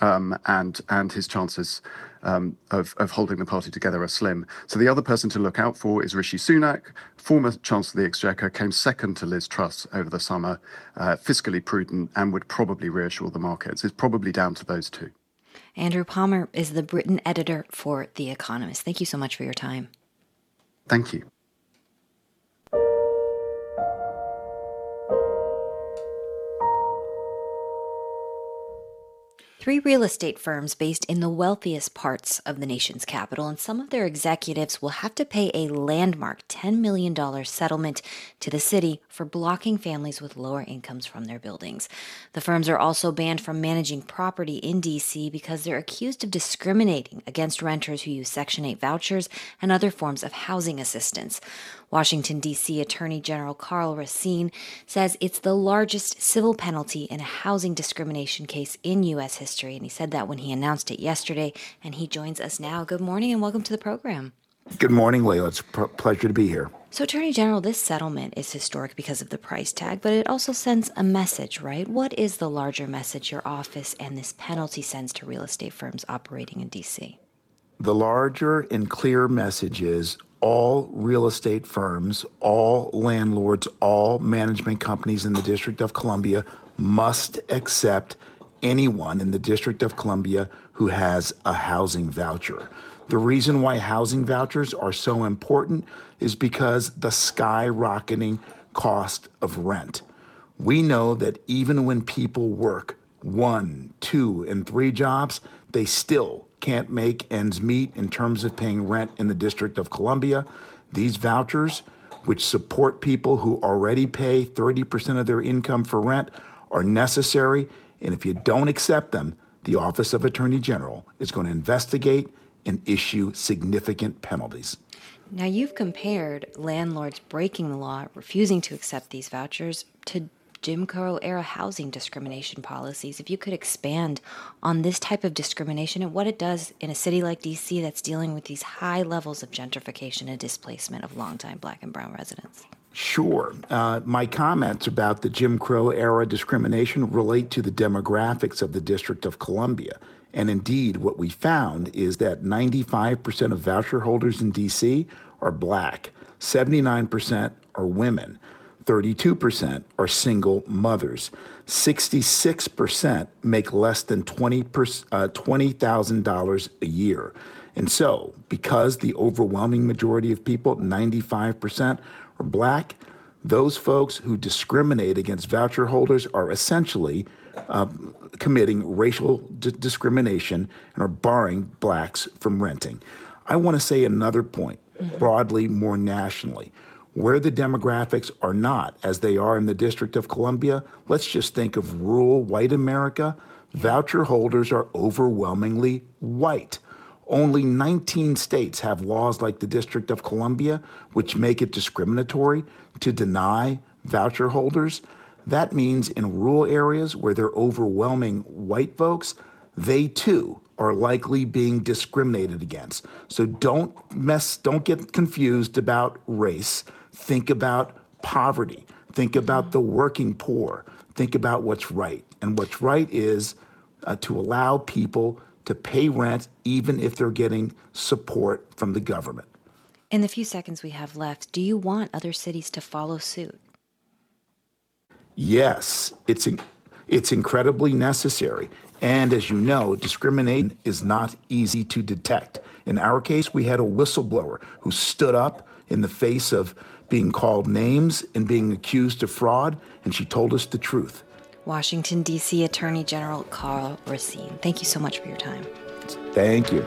Um, and and his chances um, of, of holding the party together are slim. So the other person to look out for is Rishi Sunak, former Chancellor of the Exchequer, came second to Liz Truss over the summer, uh, fiscally prudent, and would probably reassure the markets. It's probably down to those two. Andrew Palmer is the Britain editor for The Economist. Thank you so much for your time. Thank you. Three real estate firms based in the wealthiest parts of the nation's capital, and some of their executives will have to pay a landmark $10 million settlement to the city for blocking families with lower incomes from their buildings. The firms are also banned from managing property in D.C. because they're accused of discriminating against renters who use Section 8 vouchers and other forms of housing assistance. Washington, D.C. Attorney General Karl Racine says it's the largest civil penalty in a housing discrimination case in U.S. history. And he said that when he announced it yesterday. And he joins us now. Good morning and welcome to the program. Good morning, Leo. It's a pr- pleasure to be here. So, Attorney General, this settlement is historic because of the price tag, but it also sends a message, right? What is the larger message your office and this penalty sends to real estate firms operating in D.C.? The larger and clear message is all real estate firms, all landlords, all management companies in the District of Columbia must accept anyone in the District of Columbia who has a housing voucher. The reason why housing vouchers are so important is because the skyrocketing cost of rent. We know that even when people work one, two, and three jobs, they still can't make ends meet in terms of paying rent in the District of Columbia. These vouchers, which support people who already pay 30% of their income for rent, are necessary. And if you don't accept them, the Office of Attorney General is going to investigate and issue significant penalties. Now, you've compared landlords breaking the law, refusing to accept these vouchers, to Jim Crow era housing discrimination policies. If you could expand on this type of discrimination and what it does in a city like DC that's dealing with these high levels of gentrification and displacement of longtime black and brown residents. Sure. Uh, my comments about the Jim Crow era discrimination relate to the demographics of the District of Columbia. And indeed, what we found is that 95% of voucher holders in DC are black, 79% are women. 32% are single mothers. 66% make less than 20 uh, $20,000 a year. And so, because the overwhelming majority of people, 95%, are black, those folks who discriminate against voucher holders are essentially uh, committing racial d- discrimination and are barring blacks from renting. I want to say another point, mm-hmm. broadly, more nationally. Where the demographics are not as they are in the District of Columbia, let's just think of rural white America. Voucher holders are overwhelmingly white. Only 19 states have laws like the District of Columbia, which make it discriminatory to deny voucher holders. That means in rural areas where they're overwhelming white folks, they too are likely being discriminated against. So don't mess, don't get confused about race. Think about poverty. Think about the working poor. Think about what's right. And what's right is uh, to allow people to pay rent even if they're getting support from the government. In the few seconds we have left, do you want other cities to follow suit? Yes, it's, in, it's incredibly necessary. And as you know, discrimination is not easy to detect. In our case, we had a whistleblower who stood up in the face of being called names and being accused of fraud, and she told us the truth. Washington, D.C. Attorney General Karl Racine. Thank you so much for your time. Thank you.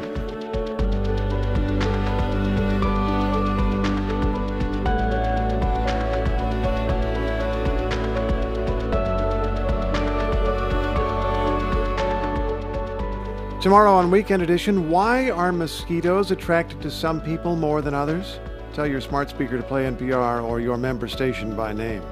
Tomorrow on Weekend Edition, why are mosquitoes attracted to some people more than others? Tell your smart speaker to play NPR or your member station by name.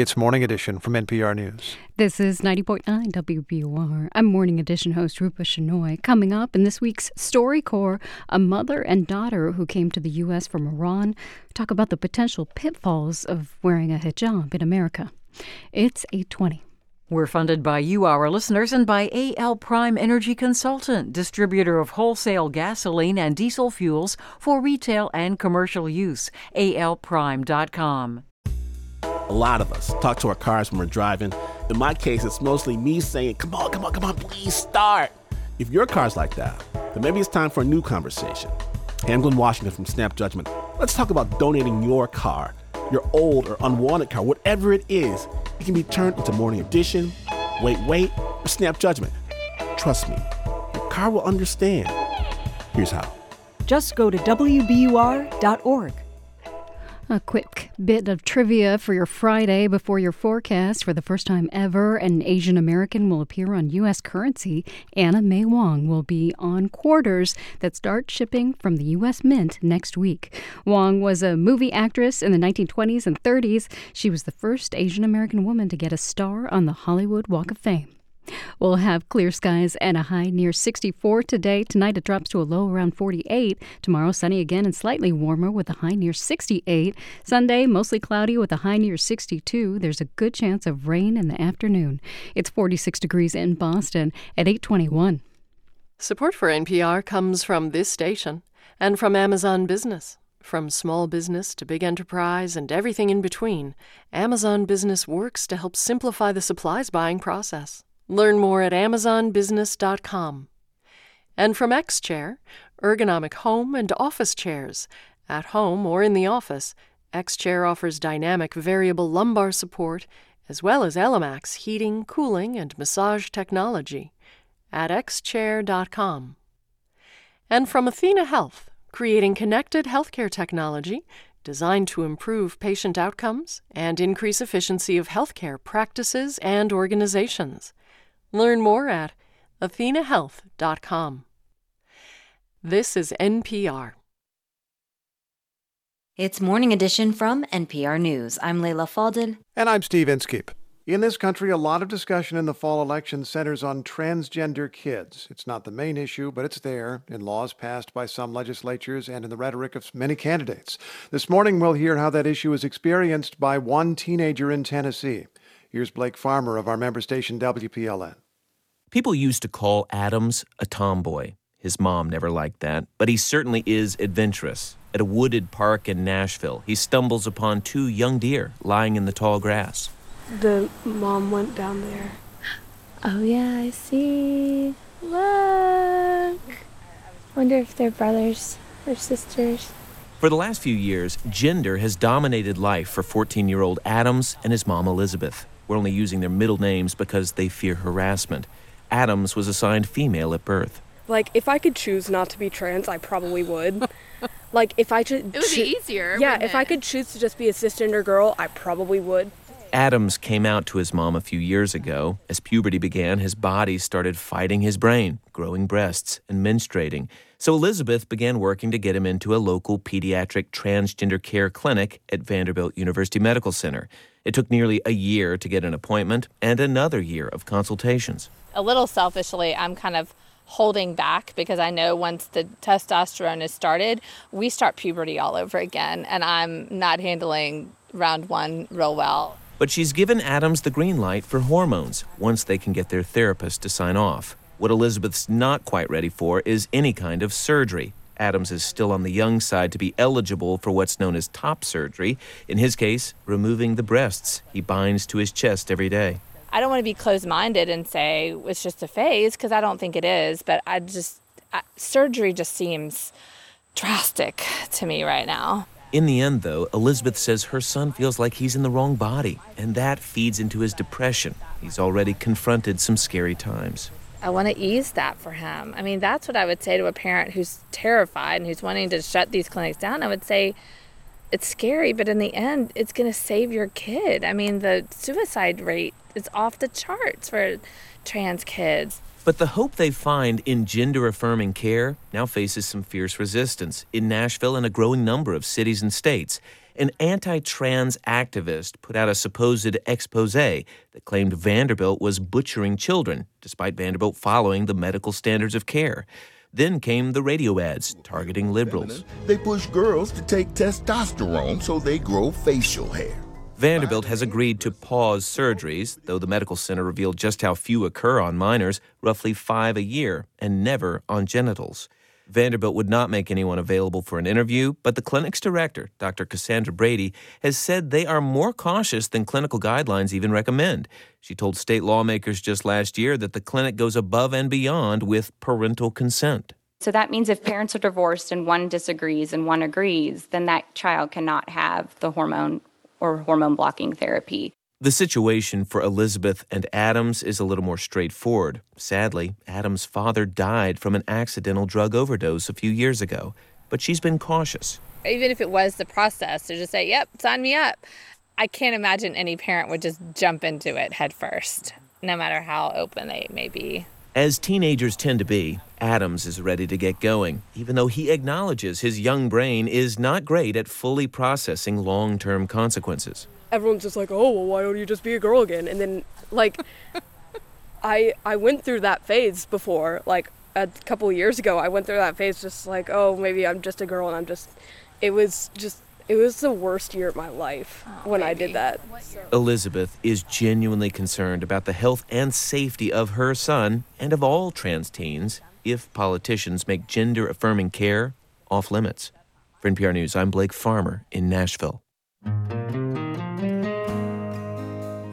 It's Morning Edition from NPR News. This is 90.9 WBUR. I'm Morning Edition host Rupa Shenoy. Coming up in this week's StoryCorps, a mother and daughter who came to the U.S. from Iran talk about the potential pitfalls of wearing a hijab in America. It's 820. We're funded by you, our listeners, and by AL Prime Energy Consultant, distributor of wholesale gasoline and diesel fuels for retail and commercial use. alprime.com. A lot of us talk to our cars when we're driving. In my case, it's mostly me saying, Come on, come on, come on, please start. If your car's like that, then maybe it's time for a new conversation. I'm Glynn Washington from Snap Judgment. Let's talk about donating your car, your old or unwanted car, whatever it is. It can be turned into Morning Edition, Wait, Wait, or Snap Judgment. Trust me, your car will understand. Here's how. Just go to WBUR.org. A quick bit of trivia for your Friday before your forecast. For the first time ever, an Asian American will appear on U.S. currency. Anna May Wong will be on quarters that start shipping from the U.S. Mint next week. Wong was a movie actress in the 1920s and 30s. She was the first Asian American woman to get a star on the Hollywood Walk of Fame. We'll have clear skies and a high near 64 today. Tonight it drops to a low around 48. Tomorrow sunny again and slightly warmer with a high near 68. Sunday mostly cloudy with a high near 62. There's a good chance of rain in the afternoon. It's 46 degrees in Boston at 821. Support for NPR comes from this station and from Amazon Business. From small business to big enterprise and everything in between, Amazon Business works to help simplify the supplies buying process. Learn more at amazonbusiness.com. And from XChair, ergonomic home and office chairs. At home or in the office, XChair offers dynamic variable lumbar support as well as ELEMAX heating, cooling, and massage technology at xchair.com. And from Athena Health, creating connected healthcare technology designed to improve patient outcomes and increase efficiency of healthcare practices and organizations. Learn more at athenahealth.com. This is NPR. It's Morning Edition from NPR News. I'm Leila Fadel. And I'm Steve Inskeep. In this country, a lot of discussion in the fall election centers on transgender kids. It's not the main issue, but it's there in laws passed by some legislatures and in the rhetoric of many candidates. This morning, we'll hear how that issue is experienced by one teenager in Tennessee. Here's Blake Farmer of our member station WPLN. People used to call Adams a tomboy. His mom never liked that, but he certainly is adventurous. At a wooded park in Nashville, he stumbles upon two young deer lying in the tall grass. The mom went down there. Oh, yeah, I see. Look. Wonder if they're brothers or sisters. For the last few years, gender has dominated life for 14 year old Adams and his mom Elizabeth. We're only using their middle names because they fear harassment. Adams was assigned female at birth. Like, if I could choose not to be trans, I probably would. like, if I just. It would be easier. Yeah, wouldn't if I could choose to just be a cisgender girl, I probably would. Adams came out to his mom a few years ago. As puberty began, his body started fighting his brain, growing breasts and menstruating. So Elizabeth began working to get him into a local pediatric transgender care clinic at Vanderbilt University Medical Center. It took nearly a year to get an appointment and another year of consultations. A little selfishly, I'm kind of holding back because I know once the testosterone is started, we start puberty all over again, and I'm not handling round one real well. But she's given Adams the green light for hormones once they can get their therapist to sign off. What Elizabeth's not quite ready for is any kind of surgery. Adams is still on the young side to be eligible for what's known as top surgery. In his case, removing the breasts he binds to his chest every day. I don't want to be closed minded and say it's just a phase because I don't think it is, but I just, I, surgery just seems drastic to me right now. In the end, though, Elizabeth says her son feels like he's in the wrong body, and that feeds into his depression. He's already confronted some scary times. I want to ease that for him. I mean, that's what I would say to a parent who's terrified and who's wanting to shut these clinics down. I would say it's scary, but in the end, it's going to save your kid. I mean, the suicide rate is off the charts for trans kids. But the hope they find in gender affirming care now faces some fierce resistance in Nashville and a growing number of cities and states an anti trans activist put out a supposed expose that claimed Vanderbilt was butchering children, despite Vanderbilt following the medical standards of care. Then came the radio ads targeting liberals. They push girls to take testosterone so they grow facial hair. Vanderbilt has agreed to pause surgeries, though the medical center revealed just how few occur on minors, roughly five a year, and never on genitals. Vanderbilt would not make anyone available for an interview, but the clinic's director, Dr. Cassandra Brady, has said they are more cautious than clinical guidelines even recommend. She told state lawmakers just last year that the clinic goes above and beyond with parental consent. So that means if parents are divorced and one disagrees and one agrees, then that child cannot have the hormone or hormone blocking therapy. The situation for Elizabeth and Adams is a little more straightforward. Sadly, Adams' father died from an accidental drug overdose a few years ago, but she's been cautious. Even if it was the process to just say, yep, sign me up, I can't imagine any parent would just jump into it head first, no matter how open they may be. As teenagers tend to be, Adams is ready to get going, even though he acknowledges his young brain is not great at fully processing long term consequences everyone's just like, oh, well, why don't you just be a girl again? And then, like, I I went through that phase before, like a couple years ago. I went through that phase, just like, oh, maybe I'm just a girl, and I'm just. It was just. It was the worst year of my life oh, when baby. I did that. Elizabeth is genuinely concerned about the health and safety of her son and of all trans teens if politicians make gender affirming care off limits. For NPR News, I'm Blake Farmer in Nashville.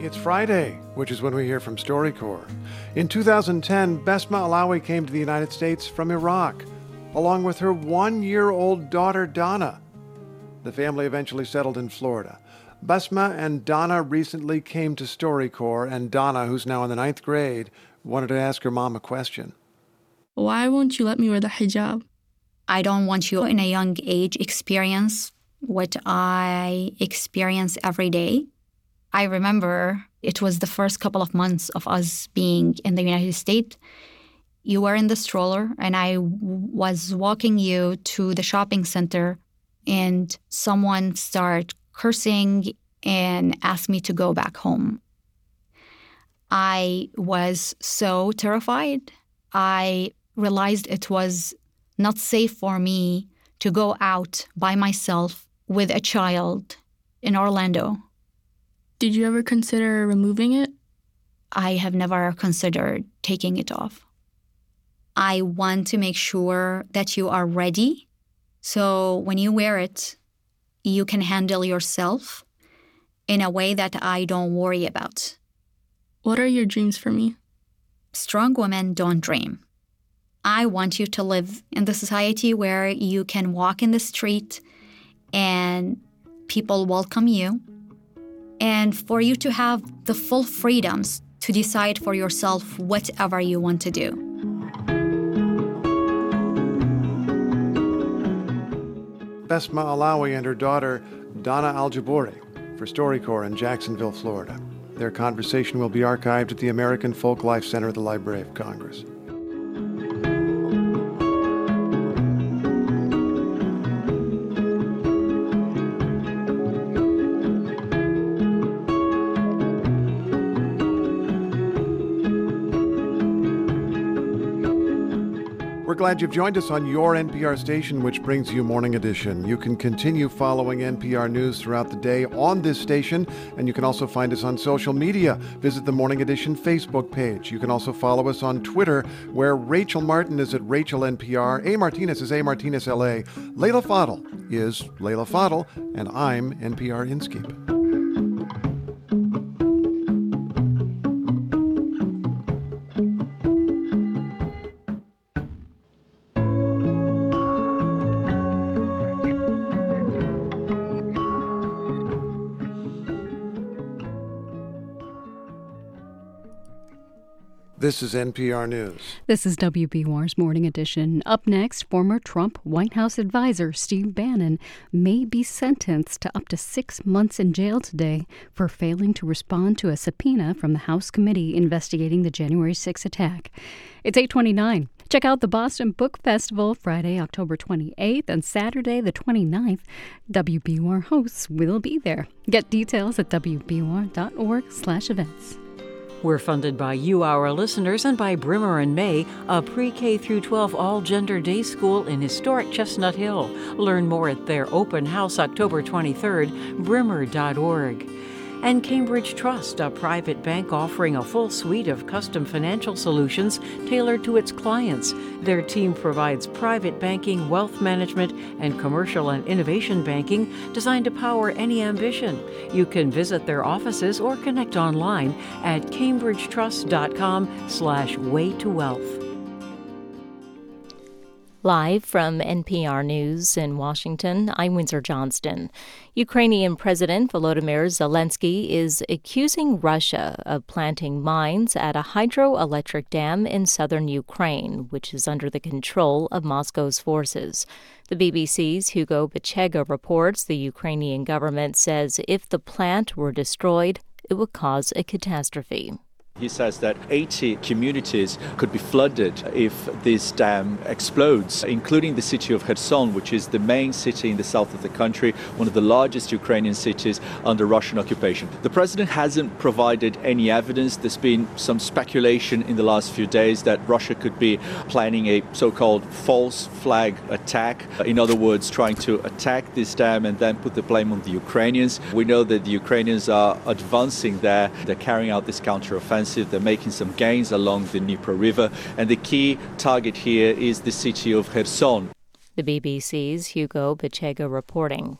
It's Friday, which is when we hear from StoryCorps. In 2010, Besma Alawi came to the United States from Iraq, along with her one year old daughter, Donna. The family eventually settled in Florida. Basma and Donna recently came to StoryCorps, and Donna, who's now in the ninth grade, wanted to ask her mom a question. Why won't you let me wear the hijab? I don't want you in a young age experience what I experience every day. I remember it was the first couple of months of us being in the United States. You were in the stroller, and I w- was walking you to the shopping center, and someone started cursing and asked me to go back home. I was so terrified. I realized it was not safe for me to go out by myself with a child in Orlando. Did you ever consider removing it? I have never considered taking it off. I want to make sure that you are ready. So when you wear it, you can handle yourself in a way that I don't worry about. What are your dreams for me? Strong women don't dream. I want you to live in the society where you can walk in the street and people welcome you and for you to have the full freedoms to decide for yourself whatever you want to do. Besma Alawi and her daughter, Donna Aljabouri, for StoryCorps in Jacksonville, Florida. Their conversation will be archived at the American Folk Life Center of the Library of Congress. Glad you've joined us on your NPR station, which brings you Morning Edition. You can continue following NPR News throughout the day on this station, and you can also find us on social media. Visit the Morning Edition Facebook page. You can also follow us on Twitter, where Rachel Martin is at Rachel NPR, A. Martinez is A. Martinez LA, Leila Fadel is Leila Fadel, and I'm NPR Inskeep. This is NPR News. This is WBUR's Morning Edition. Up next, former Trump White House advisor Steve Bannon may be sentenced to up to six months in jail today for failing to respond to a subpoena from the House committee investigating the January 6 attack. It's 829. Check out the Boston Book Festival Friday, October 28th and Saturday, the 29th. WBUR hosts will be there. Get details at wbur.org slash events. We're funded by you, our listeners, and by Brimmer and May, a pre K through 12 all gender day school in historic Chestnut Hill. Learn more at their open house October 23rd, brimmer.org and Cambridge Trust, a private bank offering a full suite of custom financial solutions tailored to its clients. Their team provides private banking, wealth management, and commercial and innovation banking designed to power any ambition. You can visit their offices or connect online at cambridgetrust.com slash way to wealth. Live from NPR News in Washington, I'm Windsor Johnston. Ukrainian President Volodymyr Zelensky is accusing Russia of planting mines at a hydroelectric dam in southern Ukraine, which is under the control of Moscow's forces. The BBC's Hugo Bachega reports the Ukrainian government says if the plant were destroyed, it would cause a catastrophe. He says that 80 communities could be flooded if this dam explodes, including the city of Kherson, which is the main city in the south of the country, one of the largest Ukrainian cities under Russian occupation. The president hasn't provided any evidence. There's been some speculation in the last few days that Russia could be planning a so called false flag attack. In other words, trying to attack this dam and then put the blame on the Ukrainians. We know that the Ukrainians are advancing there, they're carrying out this counteroffensive They're making some gains along the Dnipro River. And the key target here is the city of Kherson. The BBC's Hugo Bachega reporting.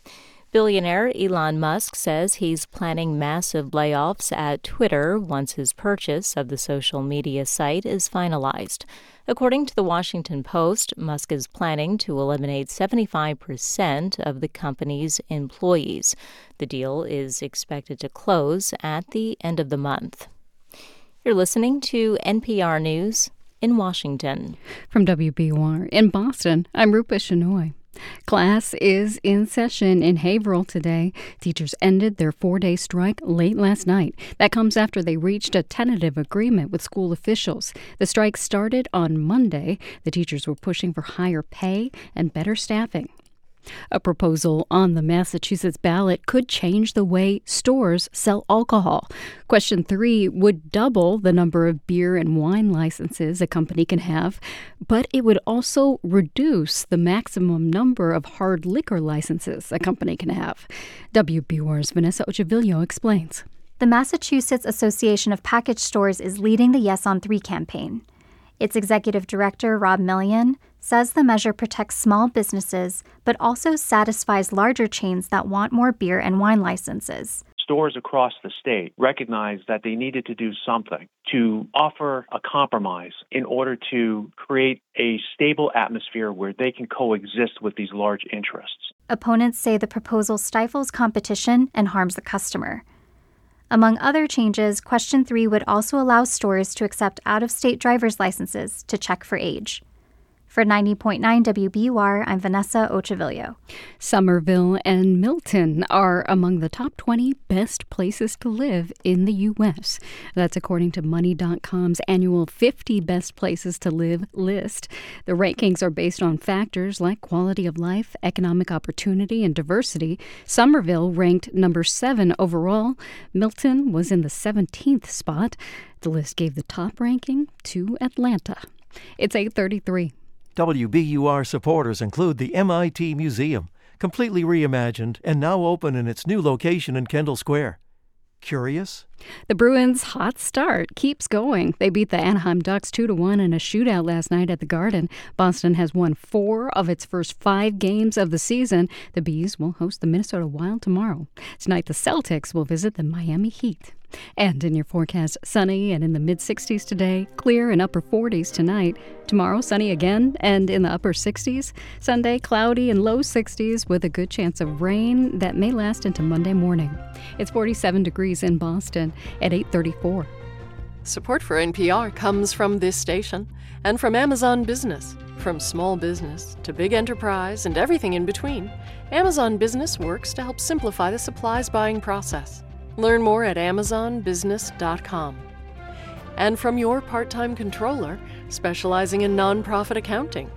Billionaire Elon Musk says he's planning massive layoffs at Twitter once his purchase of the social media site is finalized. According to the Washington Post, Musk is planning to eliminate 75% of the company's employees. The deal is expected to close at the end of the month. You're listening to NPR News in Washington. From WBUR in Boston, I'm Rupa Shenoy. Class is in session in Haverhill today. Teachers ended their four day strike late last night. That comes after they reached a tentative agreement with school officials. The strike started on Monday. The teachers were pushing for higher pay and better staffing. A proposal on the Massachusetts ballot could change the way stores sell alcohol. Question three would double the number of beer and wine licenses a company can have, but it would also reduce the maximum number of hard liquor licenses a company can have. WBUR's Vanessa Ochavillo explains. The Massachusetts Association of Package Stores is leading the Yes on 3 campaign. Its executive director, Rob Mellion, says the measure protects small businesses but also satisfies larger chains that want more beer and wine licenses. Stores across the state recognized that they needed to do something to offer a compromise in order to create a stable atmosphere where they can coexist with these large interests. Opponents say the proposal stifles competition and harms the customer. Among other changes, Question 3 would also allow stores to accept out of state driver's licenses to check for age. For 90.9 WBUR, I'm Vanessa Ochavillo. Somerville and Milton are among the top 20 best places to live in the U.S. That's according to Money.com's annual 50 Best Places to Live list. The rankings are based on factors like quality of life, economic opportunity, and diversity. Somerville ranked number seven overall. Milton was in the 17th spot. The list gave the top ranking to Atlanta. It's 833. WBUR supporters include the MIT Museum, completely reimagined and now open in its new location in Kendall Square. Curious? The Bruins' hot start keeps going. They beat the Anaheim Ducks 2 to 1 in a shootout last night at the Garden. Boston has won 4 of its first 5 games of the season. The Bees will host the Minnesota Wild tomorrow. Tonight the Celtics will visit the Miami Heat. And in your forecast, sunny and in the mid 60s today, clear and upper 40s tonight. Tomorrow, sunny again and in the upper 60s. Sunday, cloudy and low 60s with a good chance of rain that may last into Monday morning. It's 47 degrees in Boston at 834. Support for NPR comes from this station and from Amazon Business. From small business to big enterprise and everything in between, Amazon Business works to help simplify the supplies buying process. Learn more at AmazonBusiness.com. And from your part time controller, specializing in nonprofit accounting.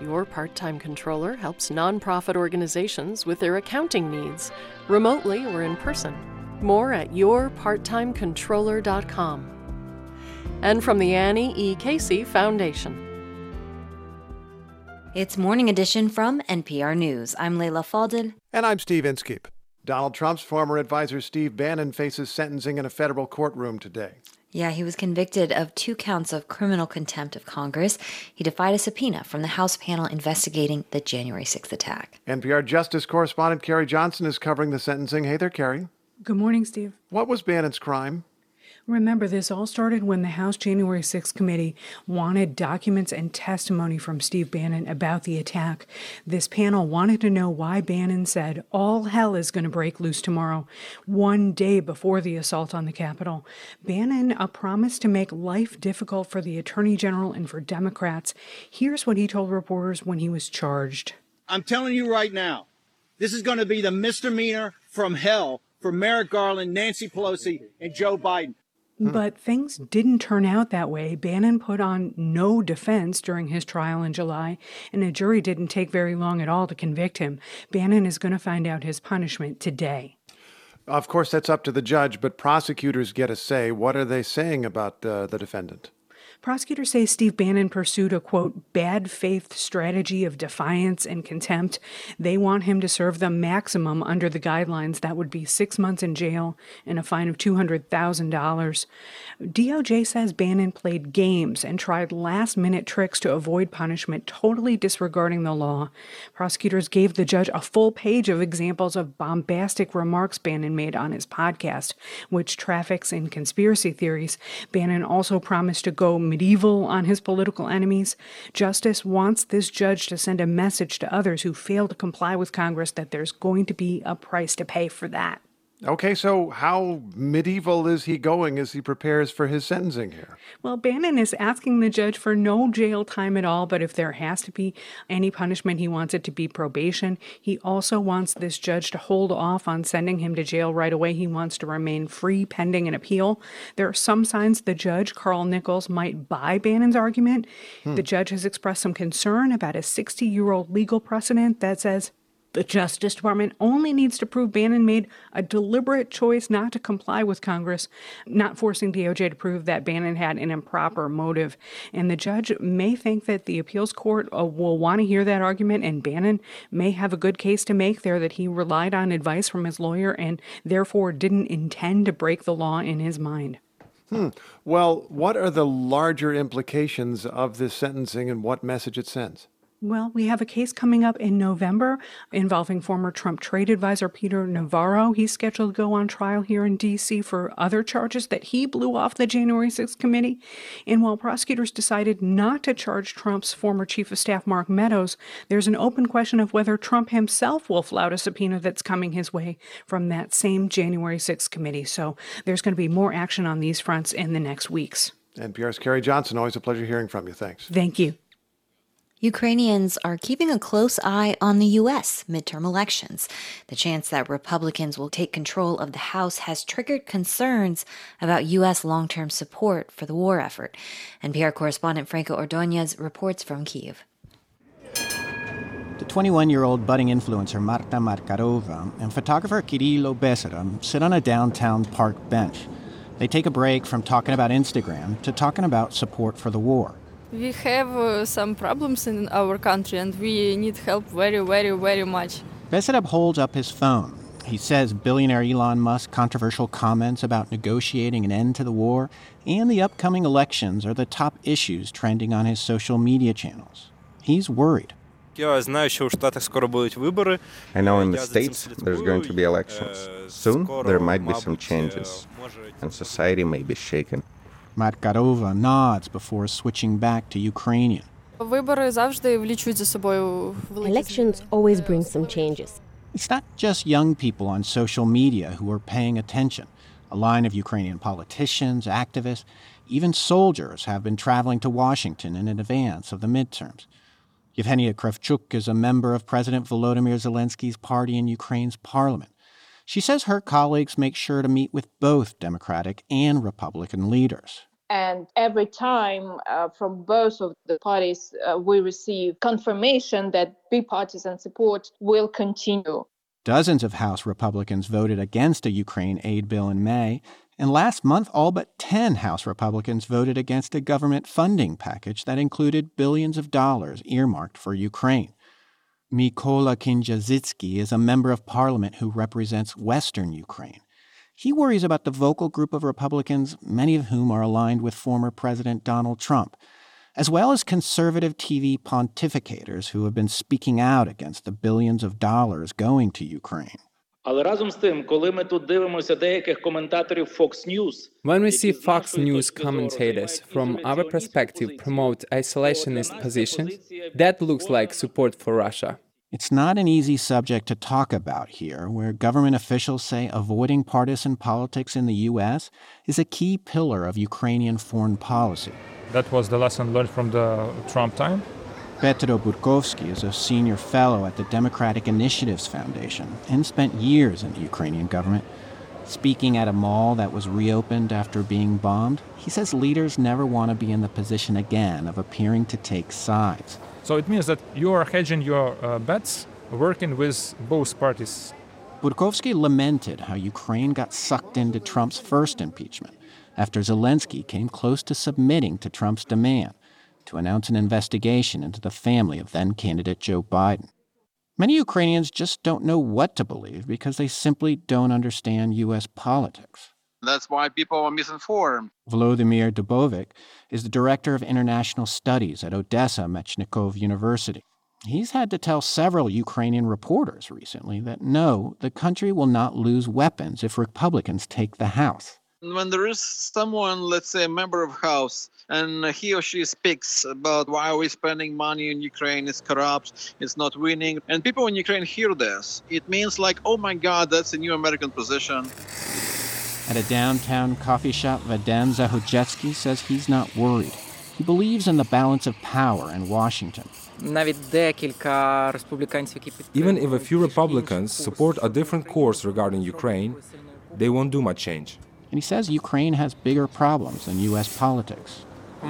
Your part time controller helps nonprofit organizations with their accounting needs, remotely or in person. More at yourparttimecontroller.com. And from the Annie E. Casey Foundation. It's Morning Edition from NPR News. I'm Leila Fadel. And I'm Steve Inskeep. Donald Trump's former advisor Steve Bannon faces sentencing in a federal courtroom today. Yeah, he was convicted of two counts of criminal contempt of Congress. He defied a subpoena from the House panel investigating the January 6th attack. NPR Justice correspondent Carrie Johnson is covering the sentencing. Hey there, Carrie. Good morning, Steve. What was Bannon's crime? Remember, this all started when the House January 6th committee wanted documents and testimony from Steve Bannon about the attack. This panel wanted to know why Bannon said all hell is going to break loose tomorrow, one day before the assault on the Capitol. Bannon a promise to make life difficult for the Attorney General and for Democrats. Here's what he told reporters when he was charged. I'm telling you right now, this is going to be the misdemeanor from hell for Merrick Garland, Nancy Pelosi, and Joe Biden. But things didn't turn out that way. Bannon put on no defense during his trial in July, and a jury didn't take very long at all to convict him. Bannon is going to find out his punishment today. Of course, that's up to the judge, but prosecutors get a say. What are they saying about uh, the defendant? Prosecutors say Steve Bannon pursued a quote, bad faith strategy of defiance and contempt. They want him to serve the maximum under the guidelines. That would be six months in jail and a fine of $200,000. DOJ says Bannon played games and tried last minute tricks to avoid punishment, totally disregarding the law. Prosecutors gave the judge a full page of examples of bombastic remarks Bannon made on his podcast, which traffics in conspiracy theories. Bannon also promised to go medieval on his political enemies. Justice wants this judge to send a message to others who fail to comply with Congress that there's going to be a price to pay for that. Okay, so how medieval is he going as he prepares for his sentencing here? Well, Bannon is asking the judge for no jail time at all, but if there has to be any punishment, he wants it to be probation. He also wants this judge to hold off on sending him to jail right away. He wants to remain free pending an appeal. There are some signs the judge, Carl Nichols, might buy Bannon's argument. Hmm. The judge has expressed some concern about a 60 year old legal precedent that says the Justice Department only needs to prove Bannon made a deliberate choice not to comply with Congress, not forcing DOJ to prove that Bannon had an improper motive. And the judge may think that the appeals court uh, will want to hear that argument, and Bannon may have a good case to make there that he relied on advice from his lawyer and therefore didn't intend to break the law in his mind. Hmm. Well, what are the larger implications of this sentencing and what message it sends? Well, we have a case coming up in November involving former Trump trade advisor Peter Navarro. He's scheduled to go on trial here in D.C. for other charges that he blew off the January 6th committee. And while prosecutors decided not to charge Trump's former chief of staff, Mark Meadows, there's an open question of whether Trump himself will flout a subpoena that's coming his way from that same January 6th committee. So there's going to be more action on these fronts in the next weeks. NPR's Carrie Johnson, always a pleasure hearing from you. Thanks. Thank you. Ukrainians are keeping a close eye on the U.S. midterm elections. The chance that Republicans will take control of the House has triggered concerns about U.S. long term support for the war effort. NPR correspondent Franco Ordonez reports from Kiev. The 21 year old budding influencer Marta Markarova and photographer Kirilo Besara sit on a downtown park bench. They take a break from talking about Instagram to talking about support for the war. We have uh, some problems in our country and we need help very, very, very much. Besedov holds up his phone. He says billionaire Elon Musk's controversial comments about negotiating an end to the war and the upcoming elections are the top issues trending on his social media channels. He's worried. I know in the States there's going to be elections. Soon there might be some changes, and society may be shaken. Markarova nods before switching back to Ukrainian. Elections always bring some changes. It's not just young people on social media who are paying attention. A line of Ukrainian politicians, activists, even soldiers have been traveling to Washington in advance of the midterms. Yevhenia Kravchuk is a member of President Volodymyr Zelensky's party in Ukraine's parliament. She says her colleagues make sure to meet with both Democratic and Republican leaders. And every time uh, from both of the parties, uh, we receive confirmation that bipartisan support will continue. Dozens of House Republicans voted against a Ukraine aid bill in May, and last month, all but 10 House Republicans voted against a government funding package that included billions of dollars earmarked for Ukraine. Mykola Kindzhazitsky is a member of parliament who represents Western Ukraine. He worries about the vocal group of Republicans, many of whom are aligned with former President Donald Trump, as well as conservative TV pontificators who have been speaking out against the billions of dollars going to Ukraine. When we see Fox News commentators from our perspective promote isolationist positions, that looks like support for Russia. It's not an easy subject to talk about here, where government officials say avoiding partisan politics in the U.S. is a key pillar of Ukrainian foreign policy. That was the lesson learned from the Trump time. Petro Burkovsky is a senior fellow at the Democratic Initiatives Foundation and spent years in the Ukrainian government. Speaking at a mall that was reopened after being bombed, he says leaders never want to be in the position again of appearing to take sides. So it means that you are hedging your uh, bets, working with both parties. Burkovsky lamented how Ukraine got sucked into Trump's first impeachment after Zelensky came close to submitting to Trump's demand to announce an investigation into the family of then candidate Joe Biden. Many Ukrainians just don't know what to believe because they simply don't understand U.S. politics. That's why people are misinformed. Volodymyr Dubovik is the director of international studies at Odessa Mechnikov University. He's had to tell several Ukrainian reporters recently that no, the country will not lose weapons if Republicans take the House. When there is someone, let's say a member of House, and he or she speaks about why are we spending money in Ukraine, it's corrupt, it's not winning, and people in Ukraine hear this, it means like, oh my God, that's a new American position. At a downtown coffee shop, Vadim Zahujetsky says he's not worried. He believes in the balance of power in Washington. Even if a few Republicans support a different course regarding Ukraine, they won't do much change. And he says Ukraine has bigger problems than U.S. politics. I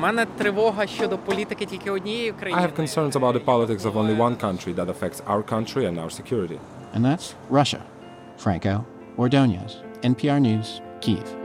have concerns about the politics of only one country that affects our country and our security. And that's Russia. Franco Ordonez, NPR News, Kiev.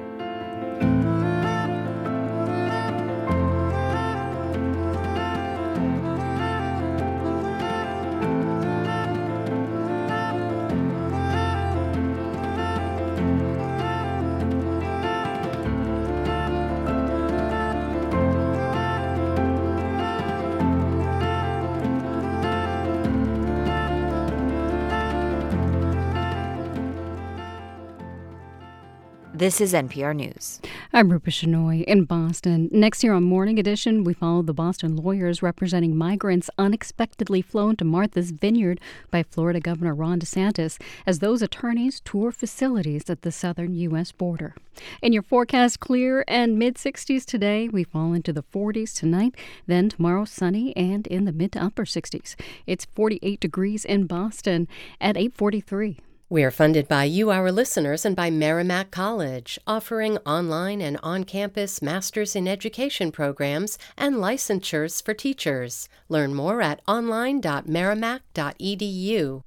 This is NPR News. I'm Rupa Shenoy in Boston. Next year on Morning Edition, we follow the Boston lawyers representing migrants unexpectedly flown to Martha's Vineyard by Florida Governor Ron DeSantis as those attorneys tour facilities at the southern U.S. border. In your forecast, clear and mid 60s today. We fall into the 40s tonight. Then tomorrow, sunny and in the mid to upper 60s. It's 48 degrees in Boston at 843. We are funded by you, our listeners, and by Merrimack College, offering online and on campus Masters in Education programs and licensures for teachers. Learn more at online.merrimack.edu.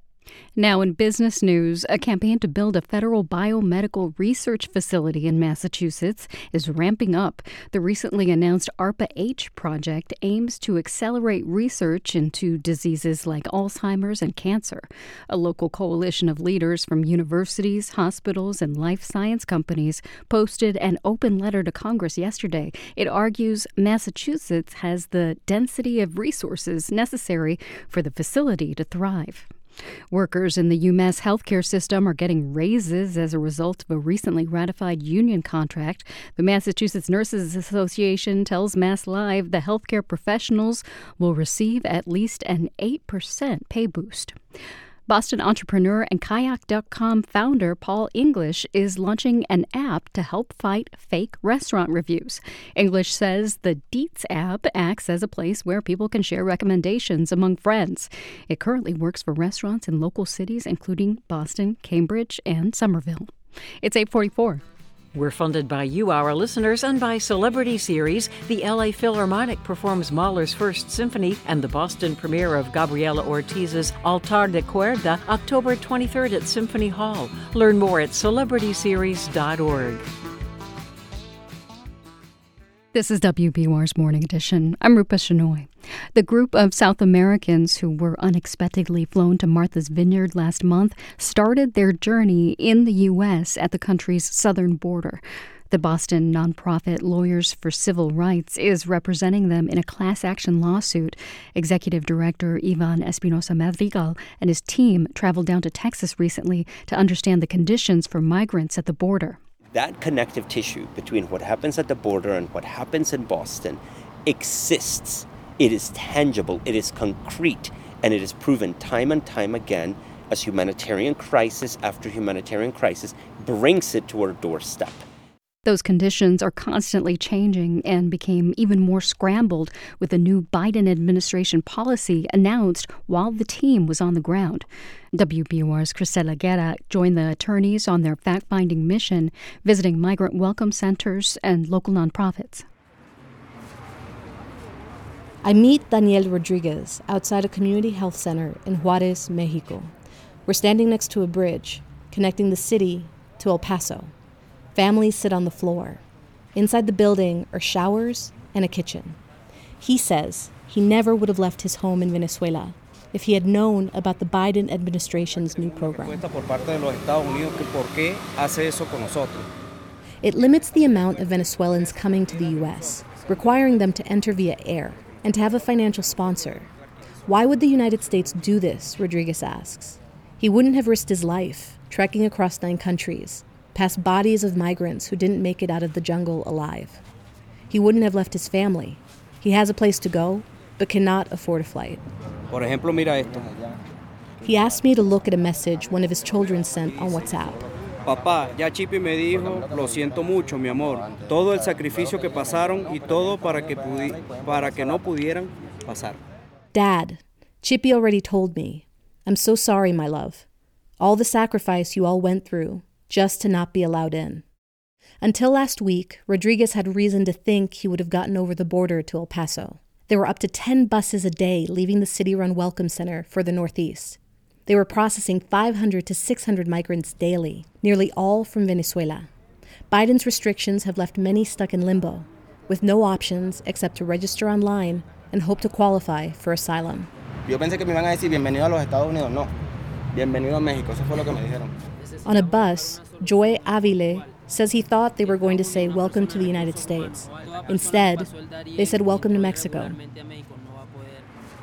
Now, in business news, a campaign to build a federal biomedical research facility in Massachusetts is ramping up. The recently announced ARPA H project aims to accelerate research into diseases like Alzheimer's and cancer. A local coalition of leaders from universities, hospitals, and life science companies posted an open letter to Congress yesterday. It argues Massachusetts has the density of resources necessary for the facility to thrive. Workers in the UMass healthcare system are getting raises as a result of a recently ratified union contract. The Massachusetts Nurses Association tells Mass Live the healthcare professionals will receive at least an 8% pay boost. Boston entrepreneur and Kayak.com founder Paul English is launching an app to help fight fake restaurant reviews. English says the Deets app acts as a place where people can share recommendations among friends. It currently works for restaurants in local cities including Boston, Cambridge, and Somerville. It's 844. We're funded by you, our listeners, and by Celebrity Series. The LA Philharmonic performs Mahler's First Symphony and the Boston premiere of Gabriela Ortiz's Altar de Cuerda, October 23rd at Symphony Hall. Learn more at celebrityseries.org. This is WBUR's Morning Edition. I'm Rupa Shenoy. The group of South Americans who were unexpectedly flown to Martha's Vineyard last month started their journey in the U.S. at the country's southern border. The Boston nonprofit Lawyers for Civil Rights is representing them in a class action lawsuit. Executive Director Ivan Espinosa Madrigal and his team traveled down to Texas recently to understand the conditions for migrants at the border that connective tissue between what happens at the border and what happens in Boston exists. It is tangible, it is concrete, and it is proven time and time again as humanitarian crisis after humanitarian crisis brings it to our doorstep. Those conditions are constantly changing and became even more scrambled with the new Biden administration policy announced while the team was on the ground. WBUR's Cristela Guerra joined the attorneys on their fact finding mission, visiting migrant welcome centers and local nonprofits. I meet Daniel Rodriguez outside a community health center in Juarez, Mexico. We're standing next to a bridge connecting the city to El Paso. Families sit on the floor. Inside the building are showers and a kitchen. He says he never would have left his home in Venezuela if he had known about the Biden administration's new program. It limits the amount of Venezuelans coming to the U.S., requiring them to enter via air and to have a financial sponsor. Why would the United States do this? Rodriguez asks. He wouldn't have risked his life trekking across nine countries past bodies of migrants who didn't make it out of the jungle alive. He wouldn't have left his family. He has a place to go, but cannot afford a flight. Por ejemplo, mira esto. He asked me to look at a message one of his children sent on WhatsApp. Papá, ya Chippy me dijo, lo siento mucho, mi amor. Todo el sacrificio que pasaron y todo para que, para que no pudieran pasar. Dad, Chippy already told me. I'm so sorry, my love. All the sacrifice you all went through, just to not be allowed in. Until last week, Rodriguez had reason to think he would have gotten over the border to El Paso. There were up to 10 buses a day leaving the city run Welcome Center for the Northeast. They were processing 500 to 600 migrants daily, nearly all from Venezuela. Biden's restrictions have left many stuck in limbo, with no options except to register online and hope to qualify for asylum. Yo pensé que me iban a decir bienvenido a los Estados Unidos. No, bienvenido a México. Eso fue lo que me dijeron. On a bus, Joy Avile says he thought they were going to say welcome to the United States. Instead, they said welcome to Mexico.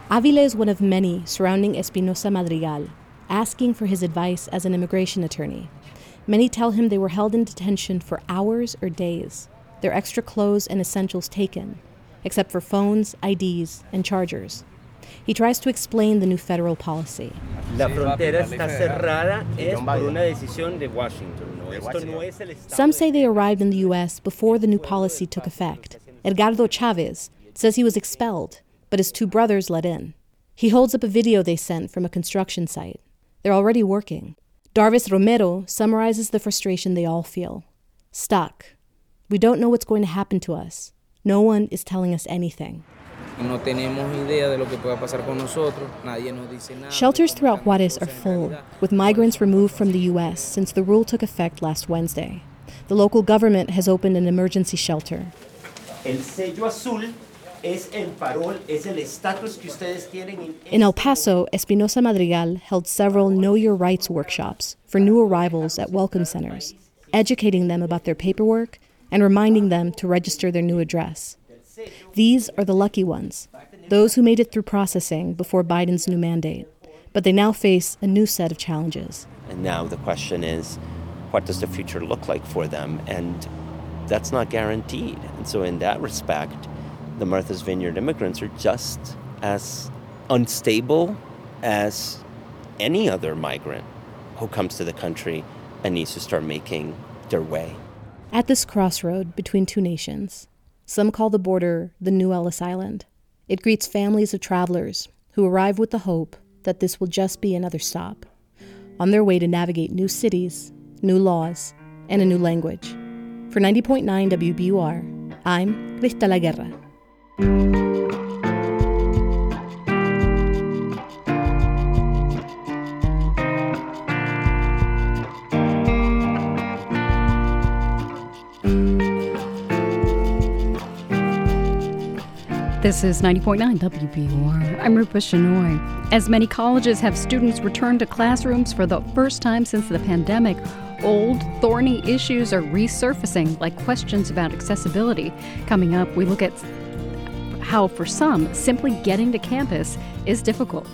Avile is one of many surrounding Espinosa Madrigal, asking for his advice as an immigration attorney. Many tell him they were held in detention for hours or days, their extra clothes and essentials taken, except for phones, IDs, and chargers. He tries to explain the new federal policy. Some say they arrived in the U.S. before the new policy took effect. Edgardo Chavez says he was expelled, but his two brothers let in. He holds up a video they sent from a construction site. They're already working. Darvis Romero summarizes the frustration they all feel. Stuck. We don't know what's going to happen to us. No one is telling us anything. Shelters throughout Juarez are full, with migrants removed from the U.S. since the rule took effect last Wednesday. The local government has opened an emergency shelter. El sello azul es el parol, es el estatus que ustedes tienen en In El Paso, Espinosa Madrigal held several Know Your Rights workshops for new arrivals at welcome centers, educating them about their paperwork and reminding them to register their new address. These are the lucky ones, those who made it through processing before Biden's new mandate. But they now face a new set of challenges. And now the question is, what does the future look like for them? And that's not guaranteed. And so, in that respect, the Martha's Vineyard immigrants are just as unstable as any other migrant who comes to the country and needs to start making their way. At this crossroad between two nations, some call the border the new Ellis Island. It greets families of travelers who arrive with the hope that this will just be another stop on their way to navigate new cities, new laws, and a new language. For 90.9 WBUR, I'm Cristela Guerra. This is 90.9 WBUR. I'm Rupa Shenoy. As many colleges have students return to classrooms for the first time since the pandemic, old, thorny issues are resurfacing, like questions about accessibility. Coming up, we look at how, for some, simply getting to campus is difficult.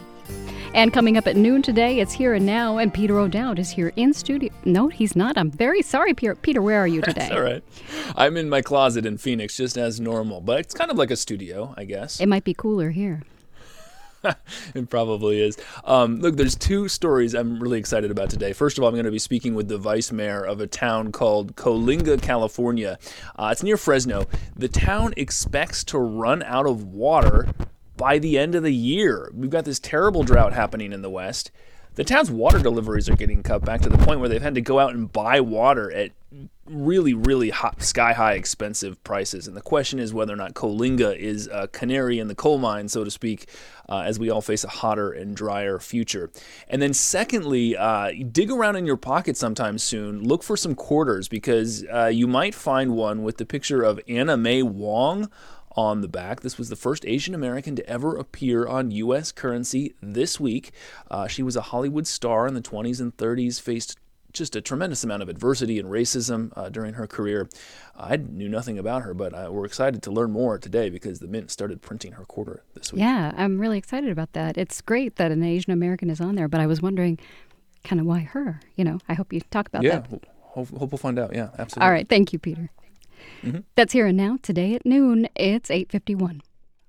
And coming up at noon today, it's Here and Now, and Peter O'Dowd is here in studio. No, he's not. I'm very sorry, Peter. Peter, where are you today? That's all right. I'm in my closet in Phoenix, just as normal, but it's kind of like a studio, I guess. It might be cooler here. it probably is. Um, look, there's two stories I'm really excited about today. First of all, I'm going to be speaking with the vice mayor of a town called Coalinga, California. Uh, it's near Fresno. The town expects to run out of water by the end of the year. We've got this terrible drought happening in the West. The town's water deliveries are getting cut back to the point where they've had to go out and buy water at really, really hot, sky high expensive prices. And the question is whether or not Coalinga is a canary in the coal mine, so to speak, uh, as we all face a hotter and drier future. And then, secondly, uh, dig around in your pocket sometime soon. Look for some quarters because uh, you might find one with the picture of Anna May Wong on the back. This was the first Asian American to ever appear on U.S. currency this week. Uh, she was a Hollywood star in the 20s and 30s, faced just a tremendous amount of adversity and racism uh, during her career. I knew nothing about her, but uh, we're excited to learn more today because the Mint started printing her quarter this week. Yeah, I'm really excited about that. It's great that an Asian American is on there, but I was wondering kind of why her. You know, I hope you talk about yeah, that. Yeah, hope, hope we'll find out. Yeah, absolutely. All right, thank you, Peter. Mm-hmm. That's here and now. Today at noon, it's 851.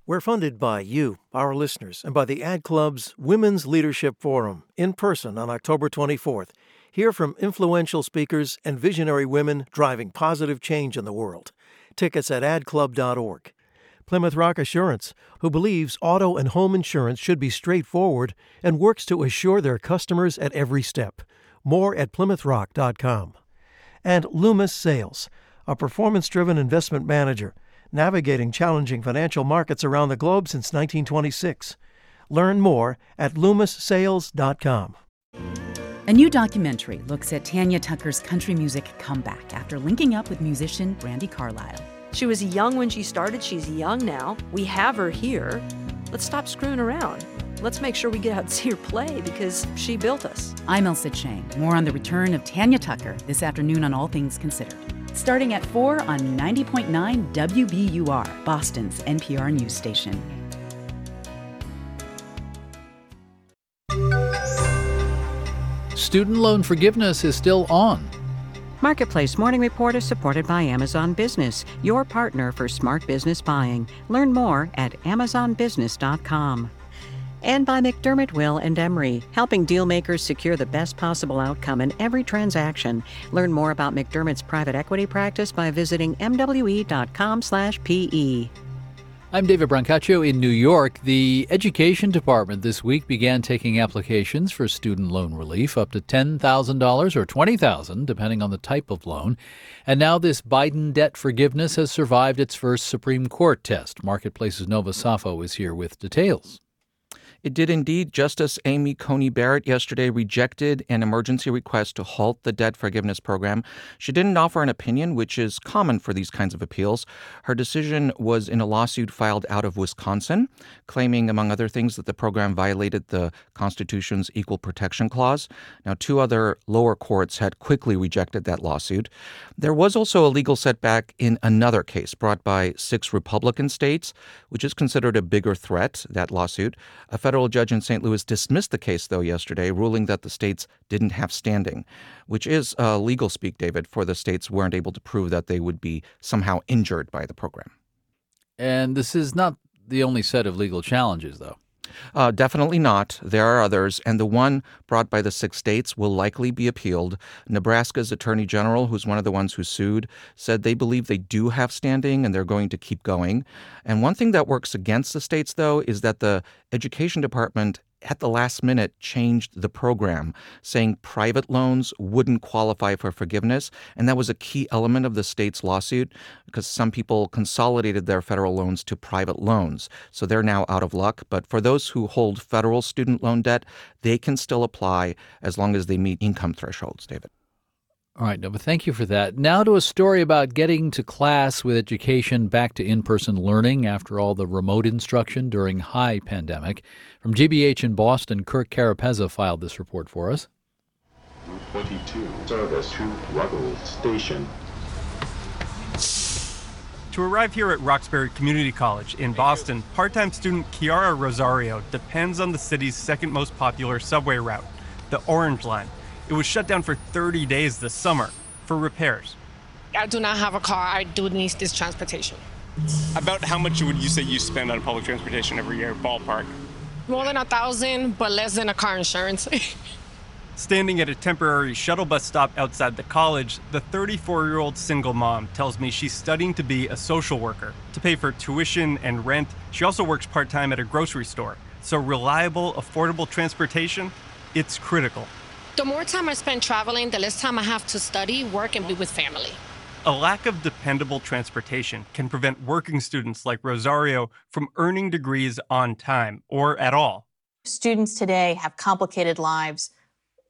We're funded by you, our listeners, and by the Ad Club's Women's Leadership Forum in person on October 24th. Hear from influential speakers and visionary women driving positive change in the world. Tickets at adclub.org. Plymouth Rock Assurance, who believes auto and home insurance should be straightforward and works to assure their customers at every step. More at plymouthrock.com. And Loomis Sayles a performance driven investment manager, navigating challenging financial markets around the globe since 1926. Learn more at loomissayles.com. A new documentary looks at Tanya Tucker's country music comeback after linking up with musician Brandi Carlile. She was young when she started, she's young now. We have her here. Let's stop screwing around. Let's make sure we get out and see her play because she built us. I'm Ailsa Chang. More on the return of Tanya Tucker this afternoon on All Things Considered starting at 4 on 90.9 WBUR, Boston's NPR news station. Student loan forgiveness is still on. Marketplace Morning Report is supported by Amazon Business, your partner for smart business buying. Learn more at amazonbusiness.com and by McDermott Will and Emery, helping dealmakers secure the best possible outcome in every transaction. Learn more about McDermott's private equity practice by visiting mwe.com/pe. I'm David Brancaccio in New York. The Education Department this week began taking applications for student loan relief up to $10,000 or $20,000 depending on the type of loan. And now this Biden debt forgiveness has survived its first Supreme Court test. Marketplace's Nova Safo is here with details. It did indeed. Justice Amy Coney Barrett yesterday rejected an emergency request to halt the debt forgiveness program. She didn't offer an opinion, which is common for these kinds of appeals. Her decision was in a lawsuit filed out of Wisconsin, claiming, among other things, that the program violated the Constitution's Equal Protection Clause. Now, two other lower courts had quickly rejected that lawsuit. There was also a legal setback in another case brought by six Republican states, which is considered a bigger threat, that lawsuit. A federal judge in St. Louis dismissed the case, though, yesterday, ruling that the states didn't have standing, which is uh, legal speak, David, for the states weren't able to prove that they would be somehow injured by the program. And this is not the only set of legal challenges, though. Uh, definitely not. There are others, and the one brought by the six states will likely be appealed. Nebraska's attorney general, who's one of the ones who sued, said they believe they do have standing and they're going to keep going. And one thing that works against the states, though, is that the education department at the last minute changed the program, saying private loans wouldn't qualify for forgiveness. And that was a key element of the state's lawsuit because some people consolidated their federal loans to private loans. So they're now out of luck. But for those who hold federal student loan debt, they can still apply as long as they meet income thresholds, David. All right, Nova, thank you for that. Now to a story about getting to class with education back to in person learning after all the remote instruction during high pandemic. From GBH in Boston, Kirk Carapezza filed this report for us. Route 22, service to Ruggles Station. To arrive here at Roxbury Community College in Boston, part time student Kiara Rosario depends on the city's second most popular subway route, the Orange Line. It was shut down for 30 days this summer for repairs. I do not have a car. I do need this transportation. About how much would you say you spend on public transportation every year, ballpark? More than a thousand, but less than a car insurance. Standing at a temporary shuttle bus stop outside the college, the 34 year old single mom tells me she's studying to be a social worker. To pay for tuition and rent, she also works part time at a grocery store. So, reliable, affordable transportation, it's critical. The more time I spend traveling, the less time I have to study, work, and be with family. A lack of dependable transportation can prevent working students like Rosario from earning degrees on time or at all. Students today have complicated lives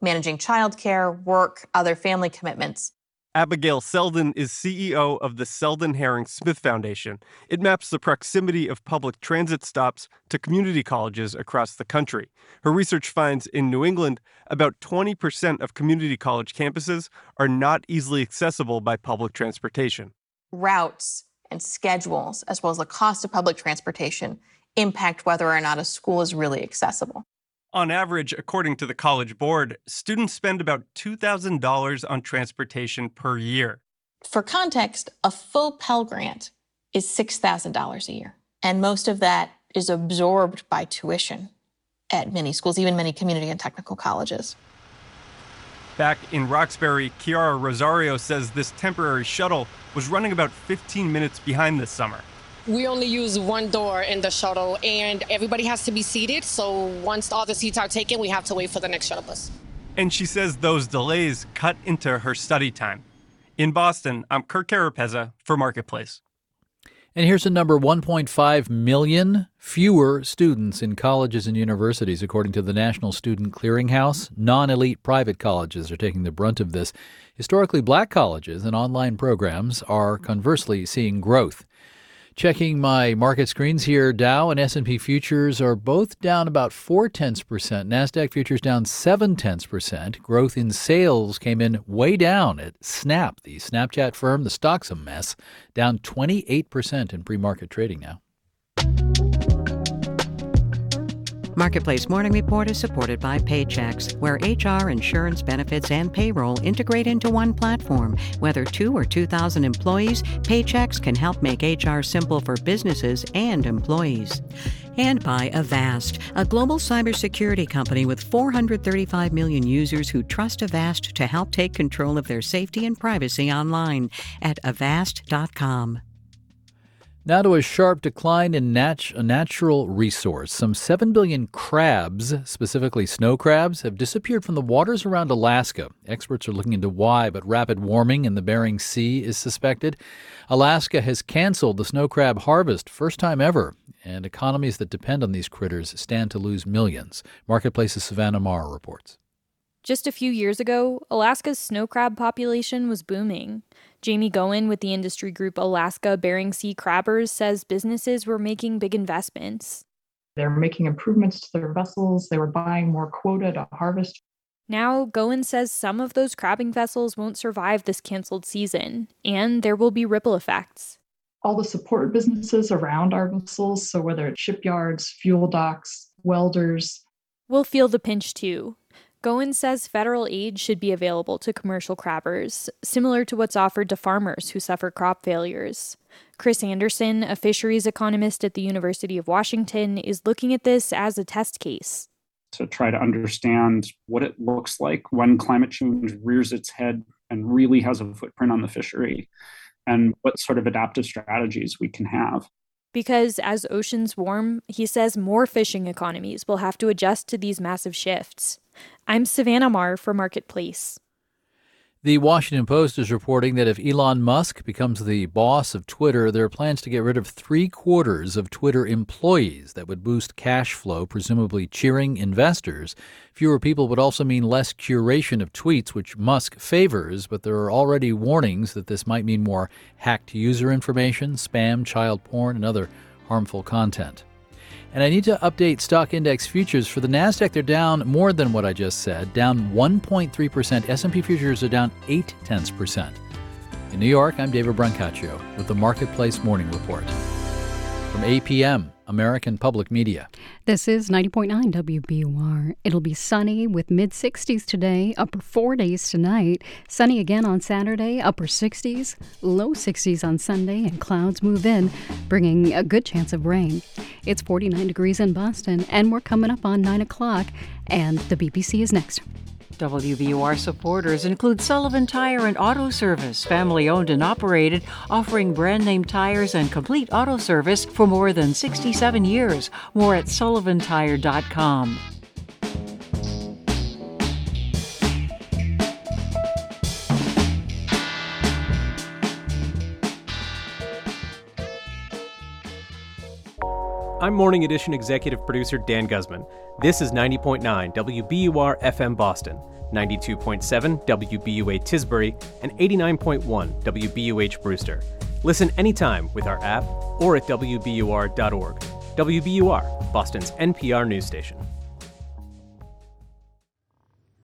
managing childcare, work, other family commitments. Abigail Seldin is CEO of the Seldin Haring Smith Foundation. It maps the proximity of public transit stops to community colleges across the country. Her research finds in New England, about 20% of community college campuses are not easily accessible by public transportation. Routes and schedules, as well as the cost of public transportation, impact whether or not a school is really accessible. On average, according to the College Board, students spend about $2,000 on transportation per year. For context, a full Pell Grant is $6,000 a year, and most of that is absorbed by tuition at many schools, even many community and technical colleges. Back in Roxbury, Kiara Rosario says this temporary shuttle was running about 15 minutes behind this summer. We only use one door in the shuttle, and everybody has to be seated. So once all the seats are taken, we have to wait for the next shuttle bus. And she says those delays cut into her study time. In Boston, I'm Kirk Carapezza for Marketplace. And here's a number 1.5 million fewer students in colleges and universities, according to the National Student Clearinghouse. Non elite private colleges are taking the brunt of this. Historically, black colleges and online programs are conversely seeing growth. Checking my market screens here, Dow and S&P futures are both down about four tenths percent. Nasdaq futures down seven tenths percent. Growth in sales came in way down at Snap, the Snapchat firm. The stock's a mess, down 28 percent in pre-market trading now. Marketplace Morning Report is supported by Paychex, where HR, insurance, benefits, and payroll integrate into one platform. Whether two or 2,000 employees, Paychex can help make HR simple for businesses and employees. And by Avast, a global cybersecurity company with 435 million users who trust Avast to help take control of their safety and privacy online at avast.com. Now to a sharp decline in nat- a natural resource. Some 7 billion crabs, specifically snow crabs, have disappeared from the waters around Alaska. Experts are looking into why, but rapid warming in the Bering Sea is suspected. Alaska has canceled the snow crab harvest, first time ever, and economies that depend on these critters stand to lose millions. Marketplace's Savannah Maher reports. Just a few years ago, Alaska's snow crab population was booming. Jamie Goen with the industry group Alaska Bering Sea Crabbers says businesses were making big investments. They're making improvements to their vessels, they were buying more quota to harvest. Now, Goen says some of those crabbing vessels won't survive this canceled season, and there will be ripple effects. All the support businesses around our vessels, so whether it's shipyards, fuel docks, welders, will feel the pinch too. Goen says federal aid should be available to commercial crabbers, similar to what's offered to farmers who suffer crop failures. Chris Anderson, a fisheries economist at the University of Washington, is looking at this as a test case. To try to understand what it looks like when climate change rears its head and really has a footprint on the fishery, and what sort of adaptive strategies we can have. Because as oceans warm, he says more fishing economies will have to adjust to these massive shifts. I'm Savannah Maher for Marketplace. The Washington Post is reporting that if Elon Musk becomes the boss of Twitter, there are plans to get rid of three quarters of Twitter employees. That would boost cash flow, presumably cheering investors. Fewer people would also mean less curation of tweets, which Musk favors, but there are already warnings that this might mean more hacked user information, spam, child porn, and other harmful content. And I need to update stock index futures for the Nasdaq. They're down more than what I just said, down 1.3%. S&P futures are down 8 tenths percent. In New York, I'm David Brancaccio with the Marketplace Morning Report. From APM, American Public Media. This is 90.9 WBUR. It'll be sunny with mid 60s today, upper 40s tonight. Sunny again on Saturday, upper 60s, low 60s on Sunday, and clouds move in, bringing a good chance of rain. It's 49 degrees in Boston, and we're coming up on 9 o'clock, and the BBC is next. WBUR supporters include Sullivan Tire and Auto Service, family owned and operated, offering brand name tires and complete auto service for more than 67 years. More at sullivantire.com. I'm Morning Edition executive producer Dan Guzman. This is 90.9 WBUR FM Boston, 92.7 WBUA Tisbury, and 89.1 WBUH Brewster. Listen anytime with our app or at WBUR.org. WBUR, Boston's NPR news station.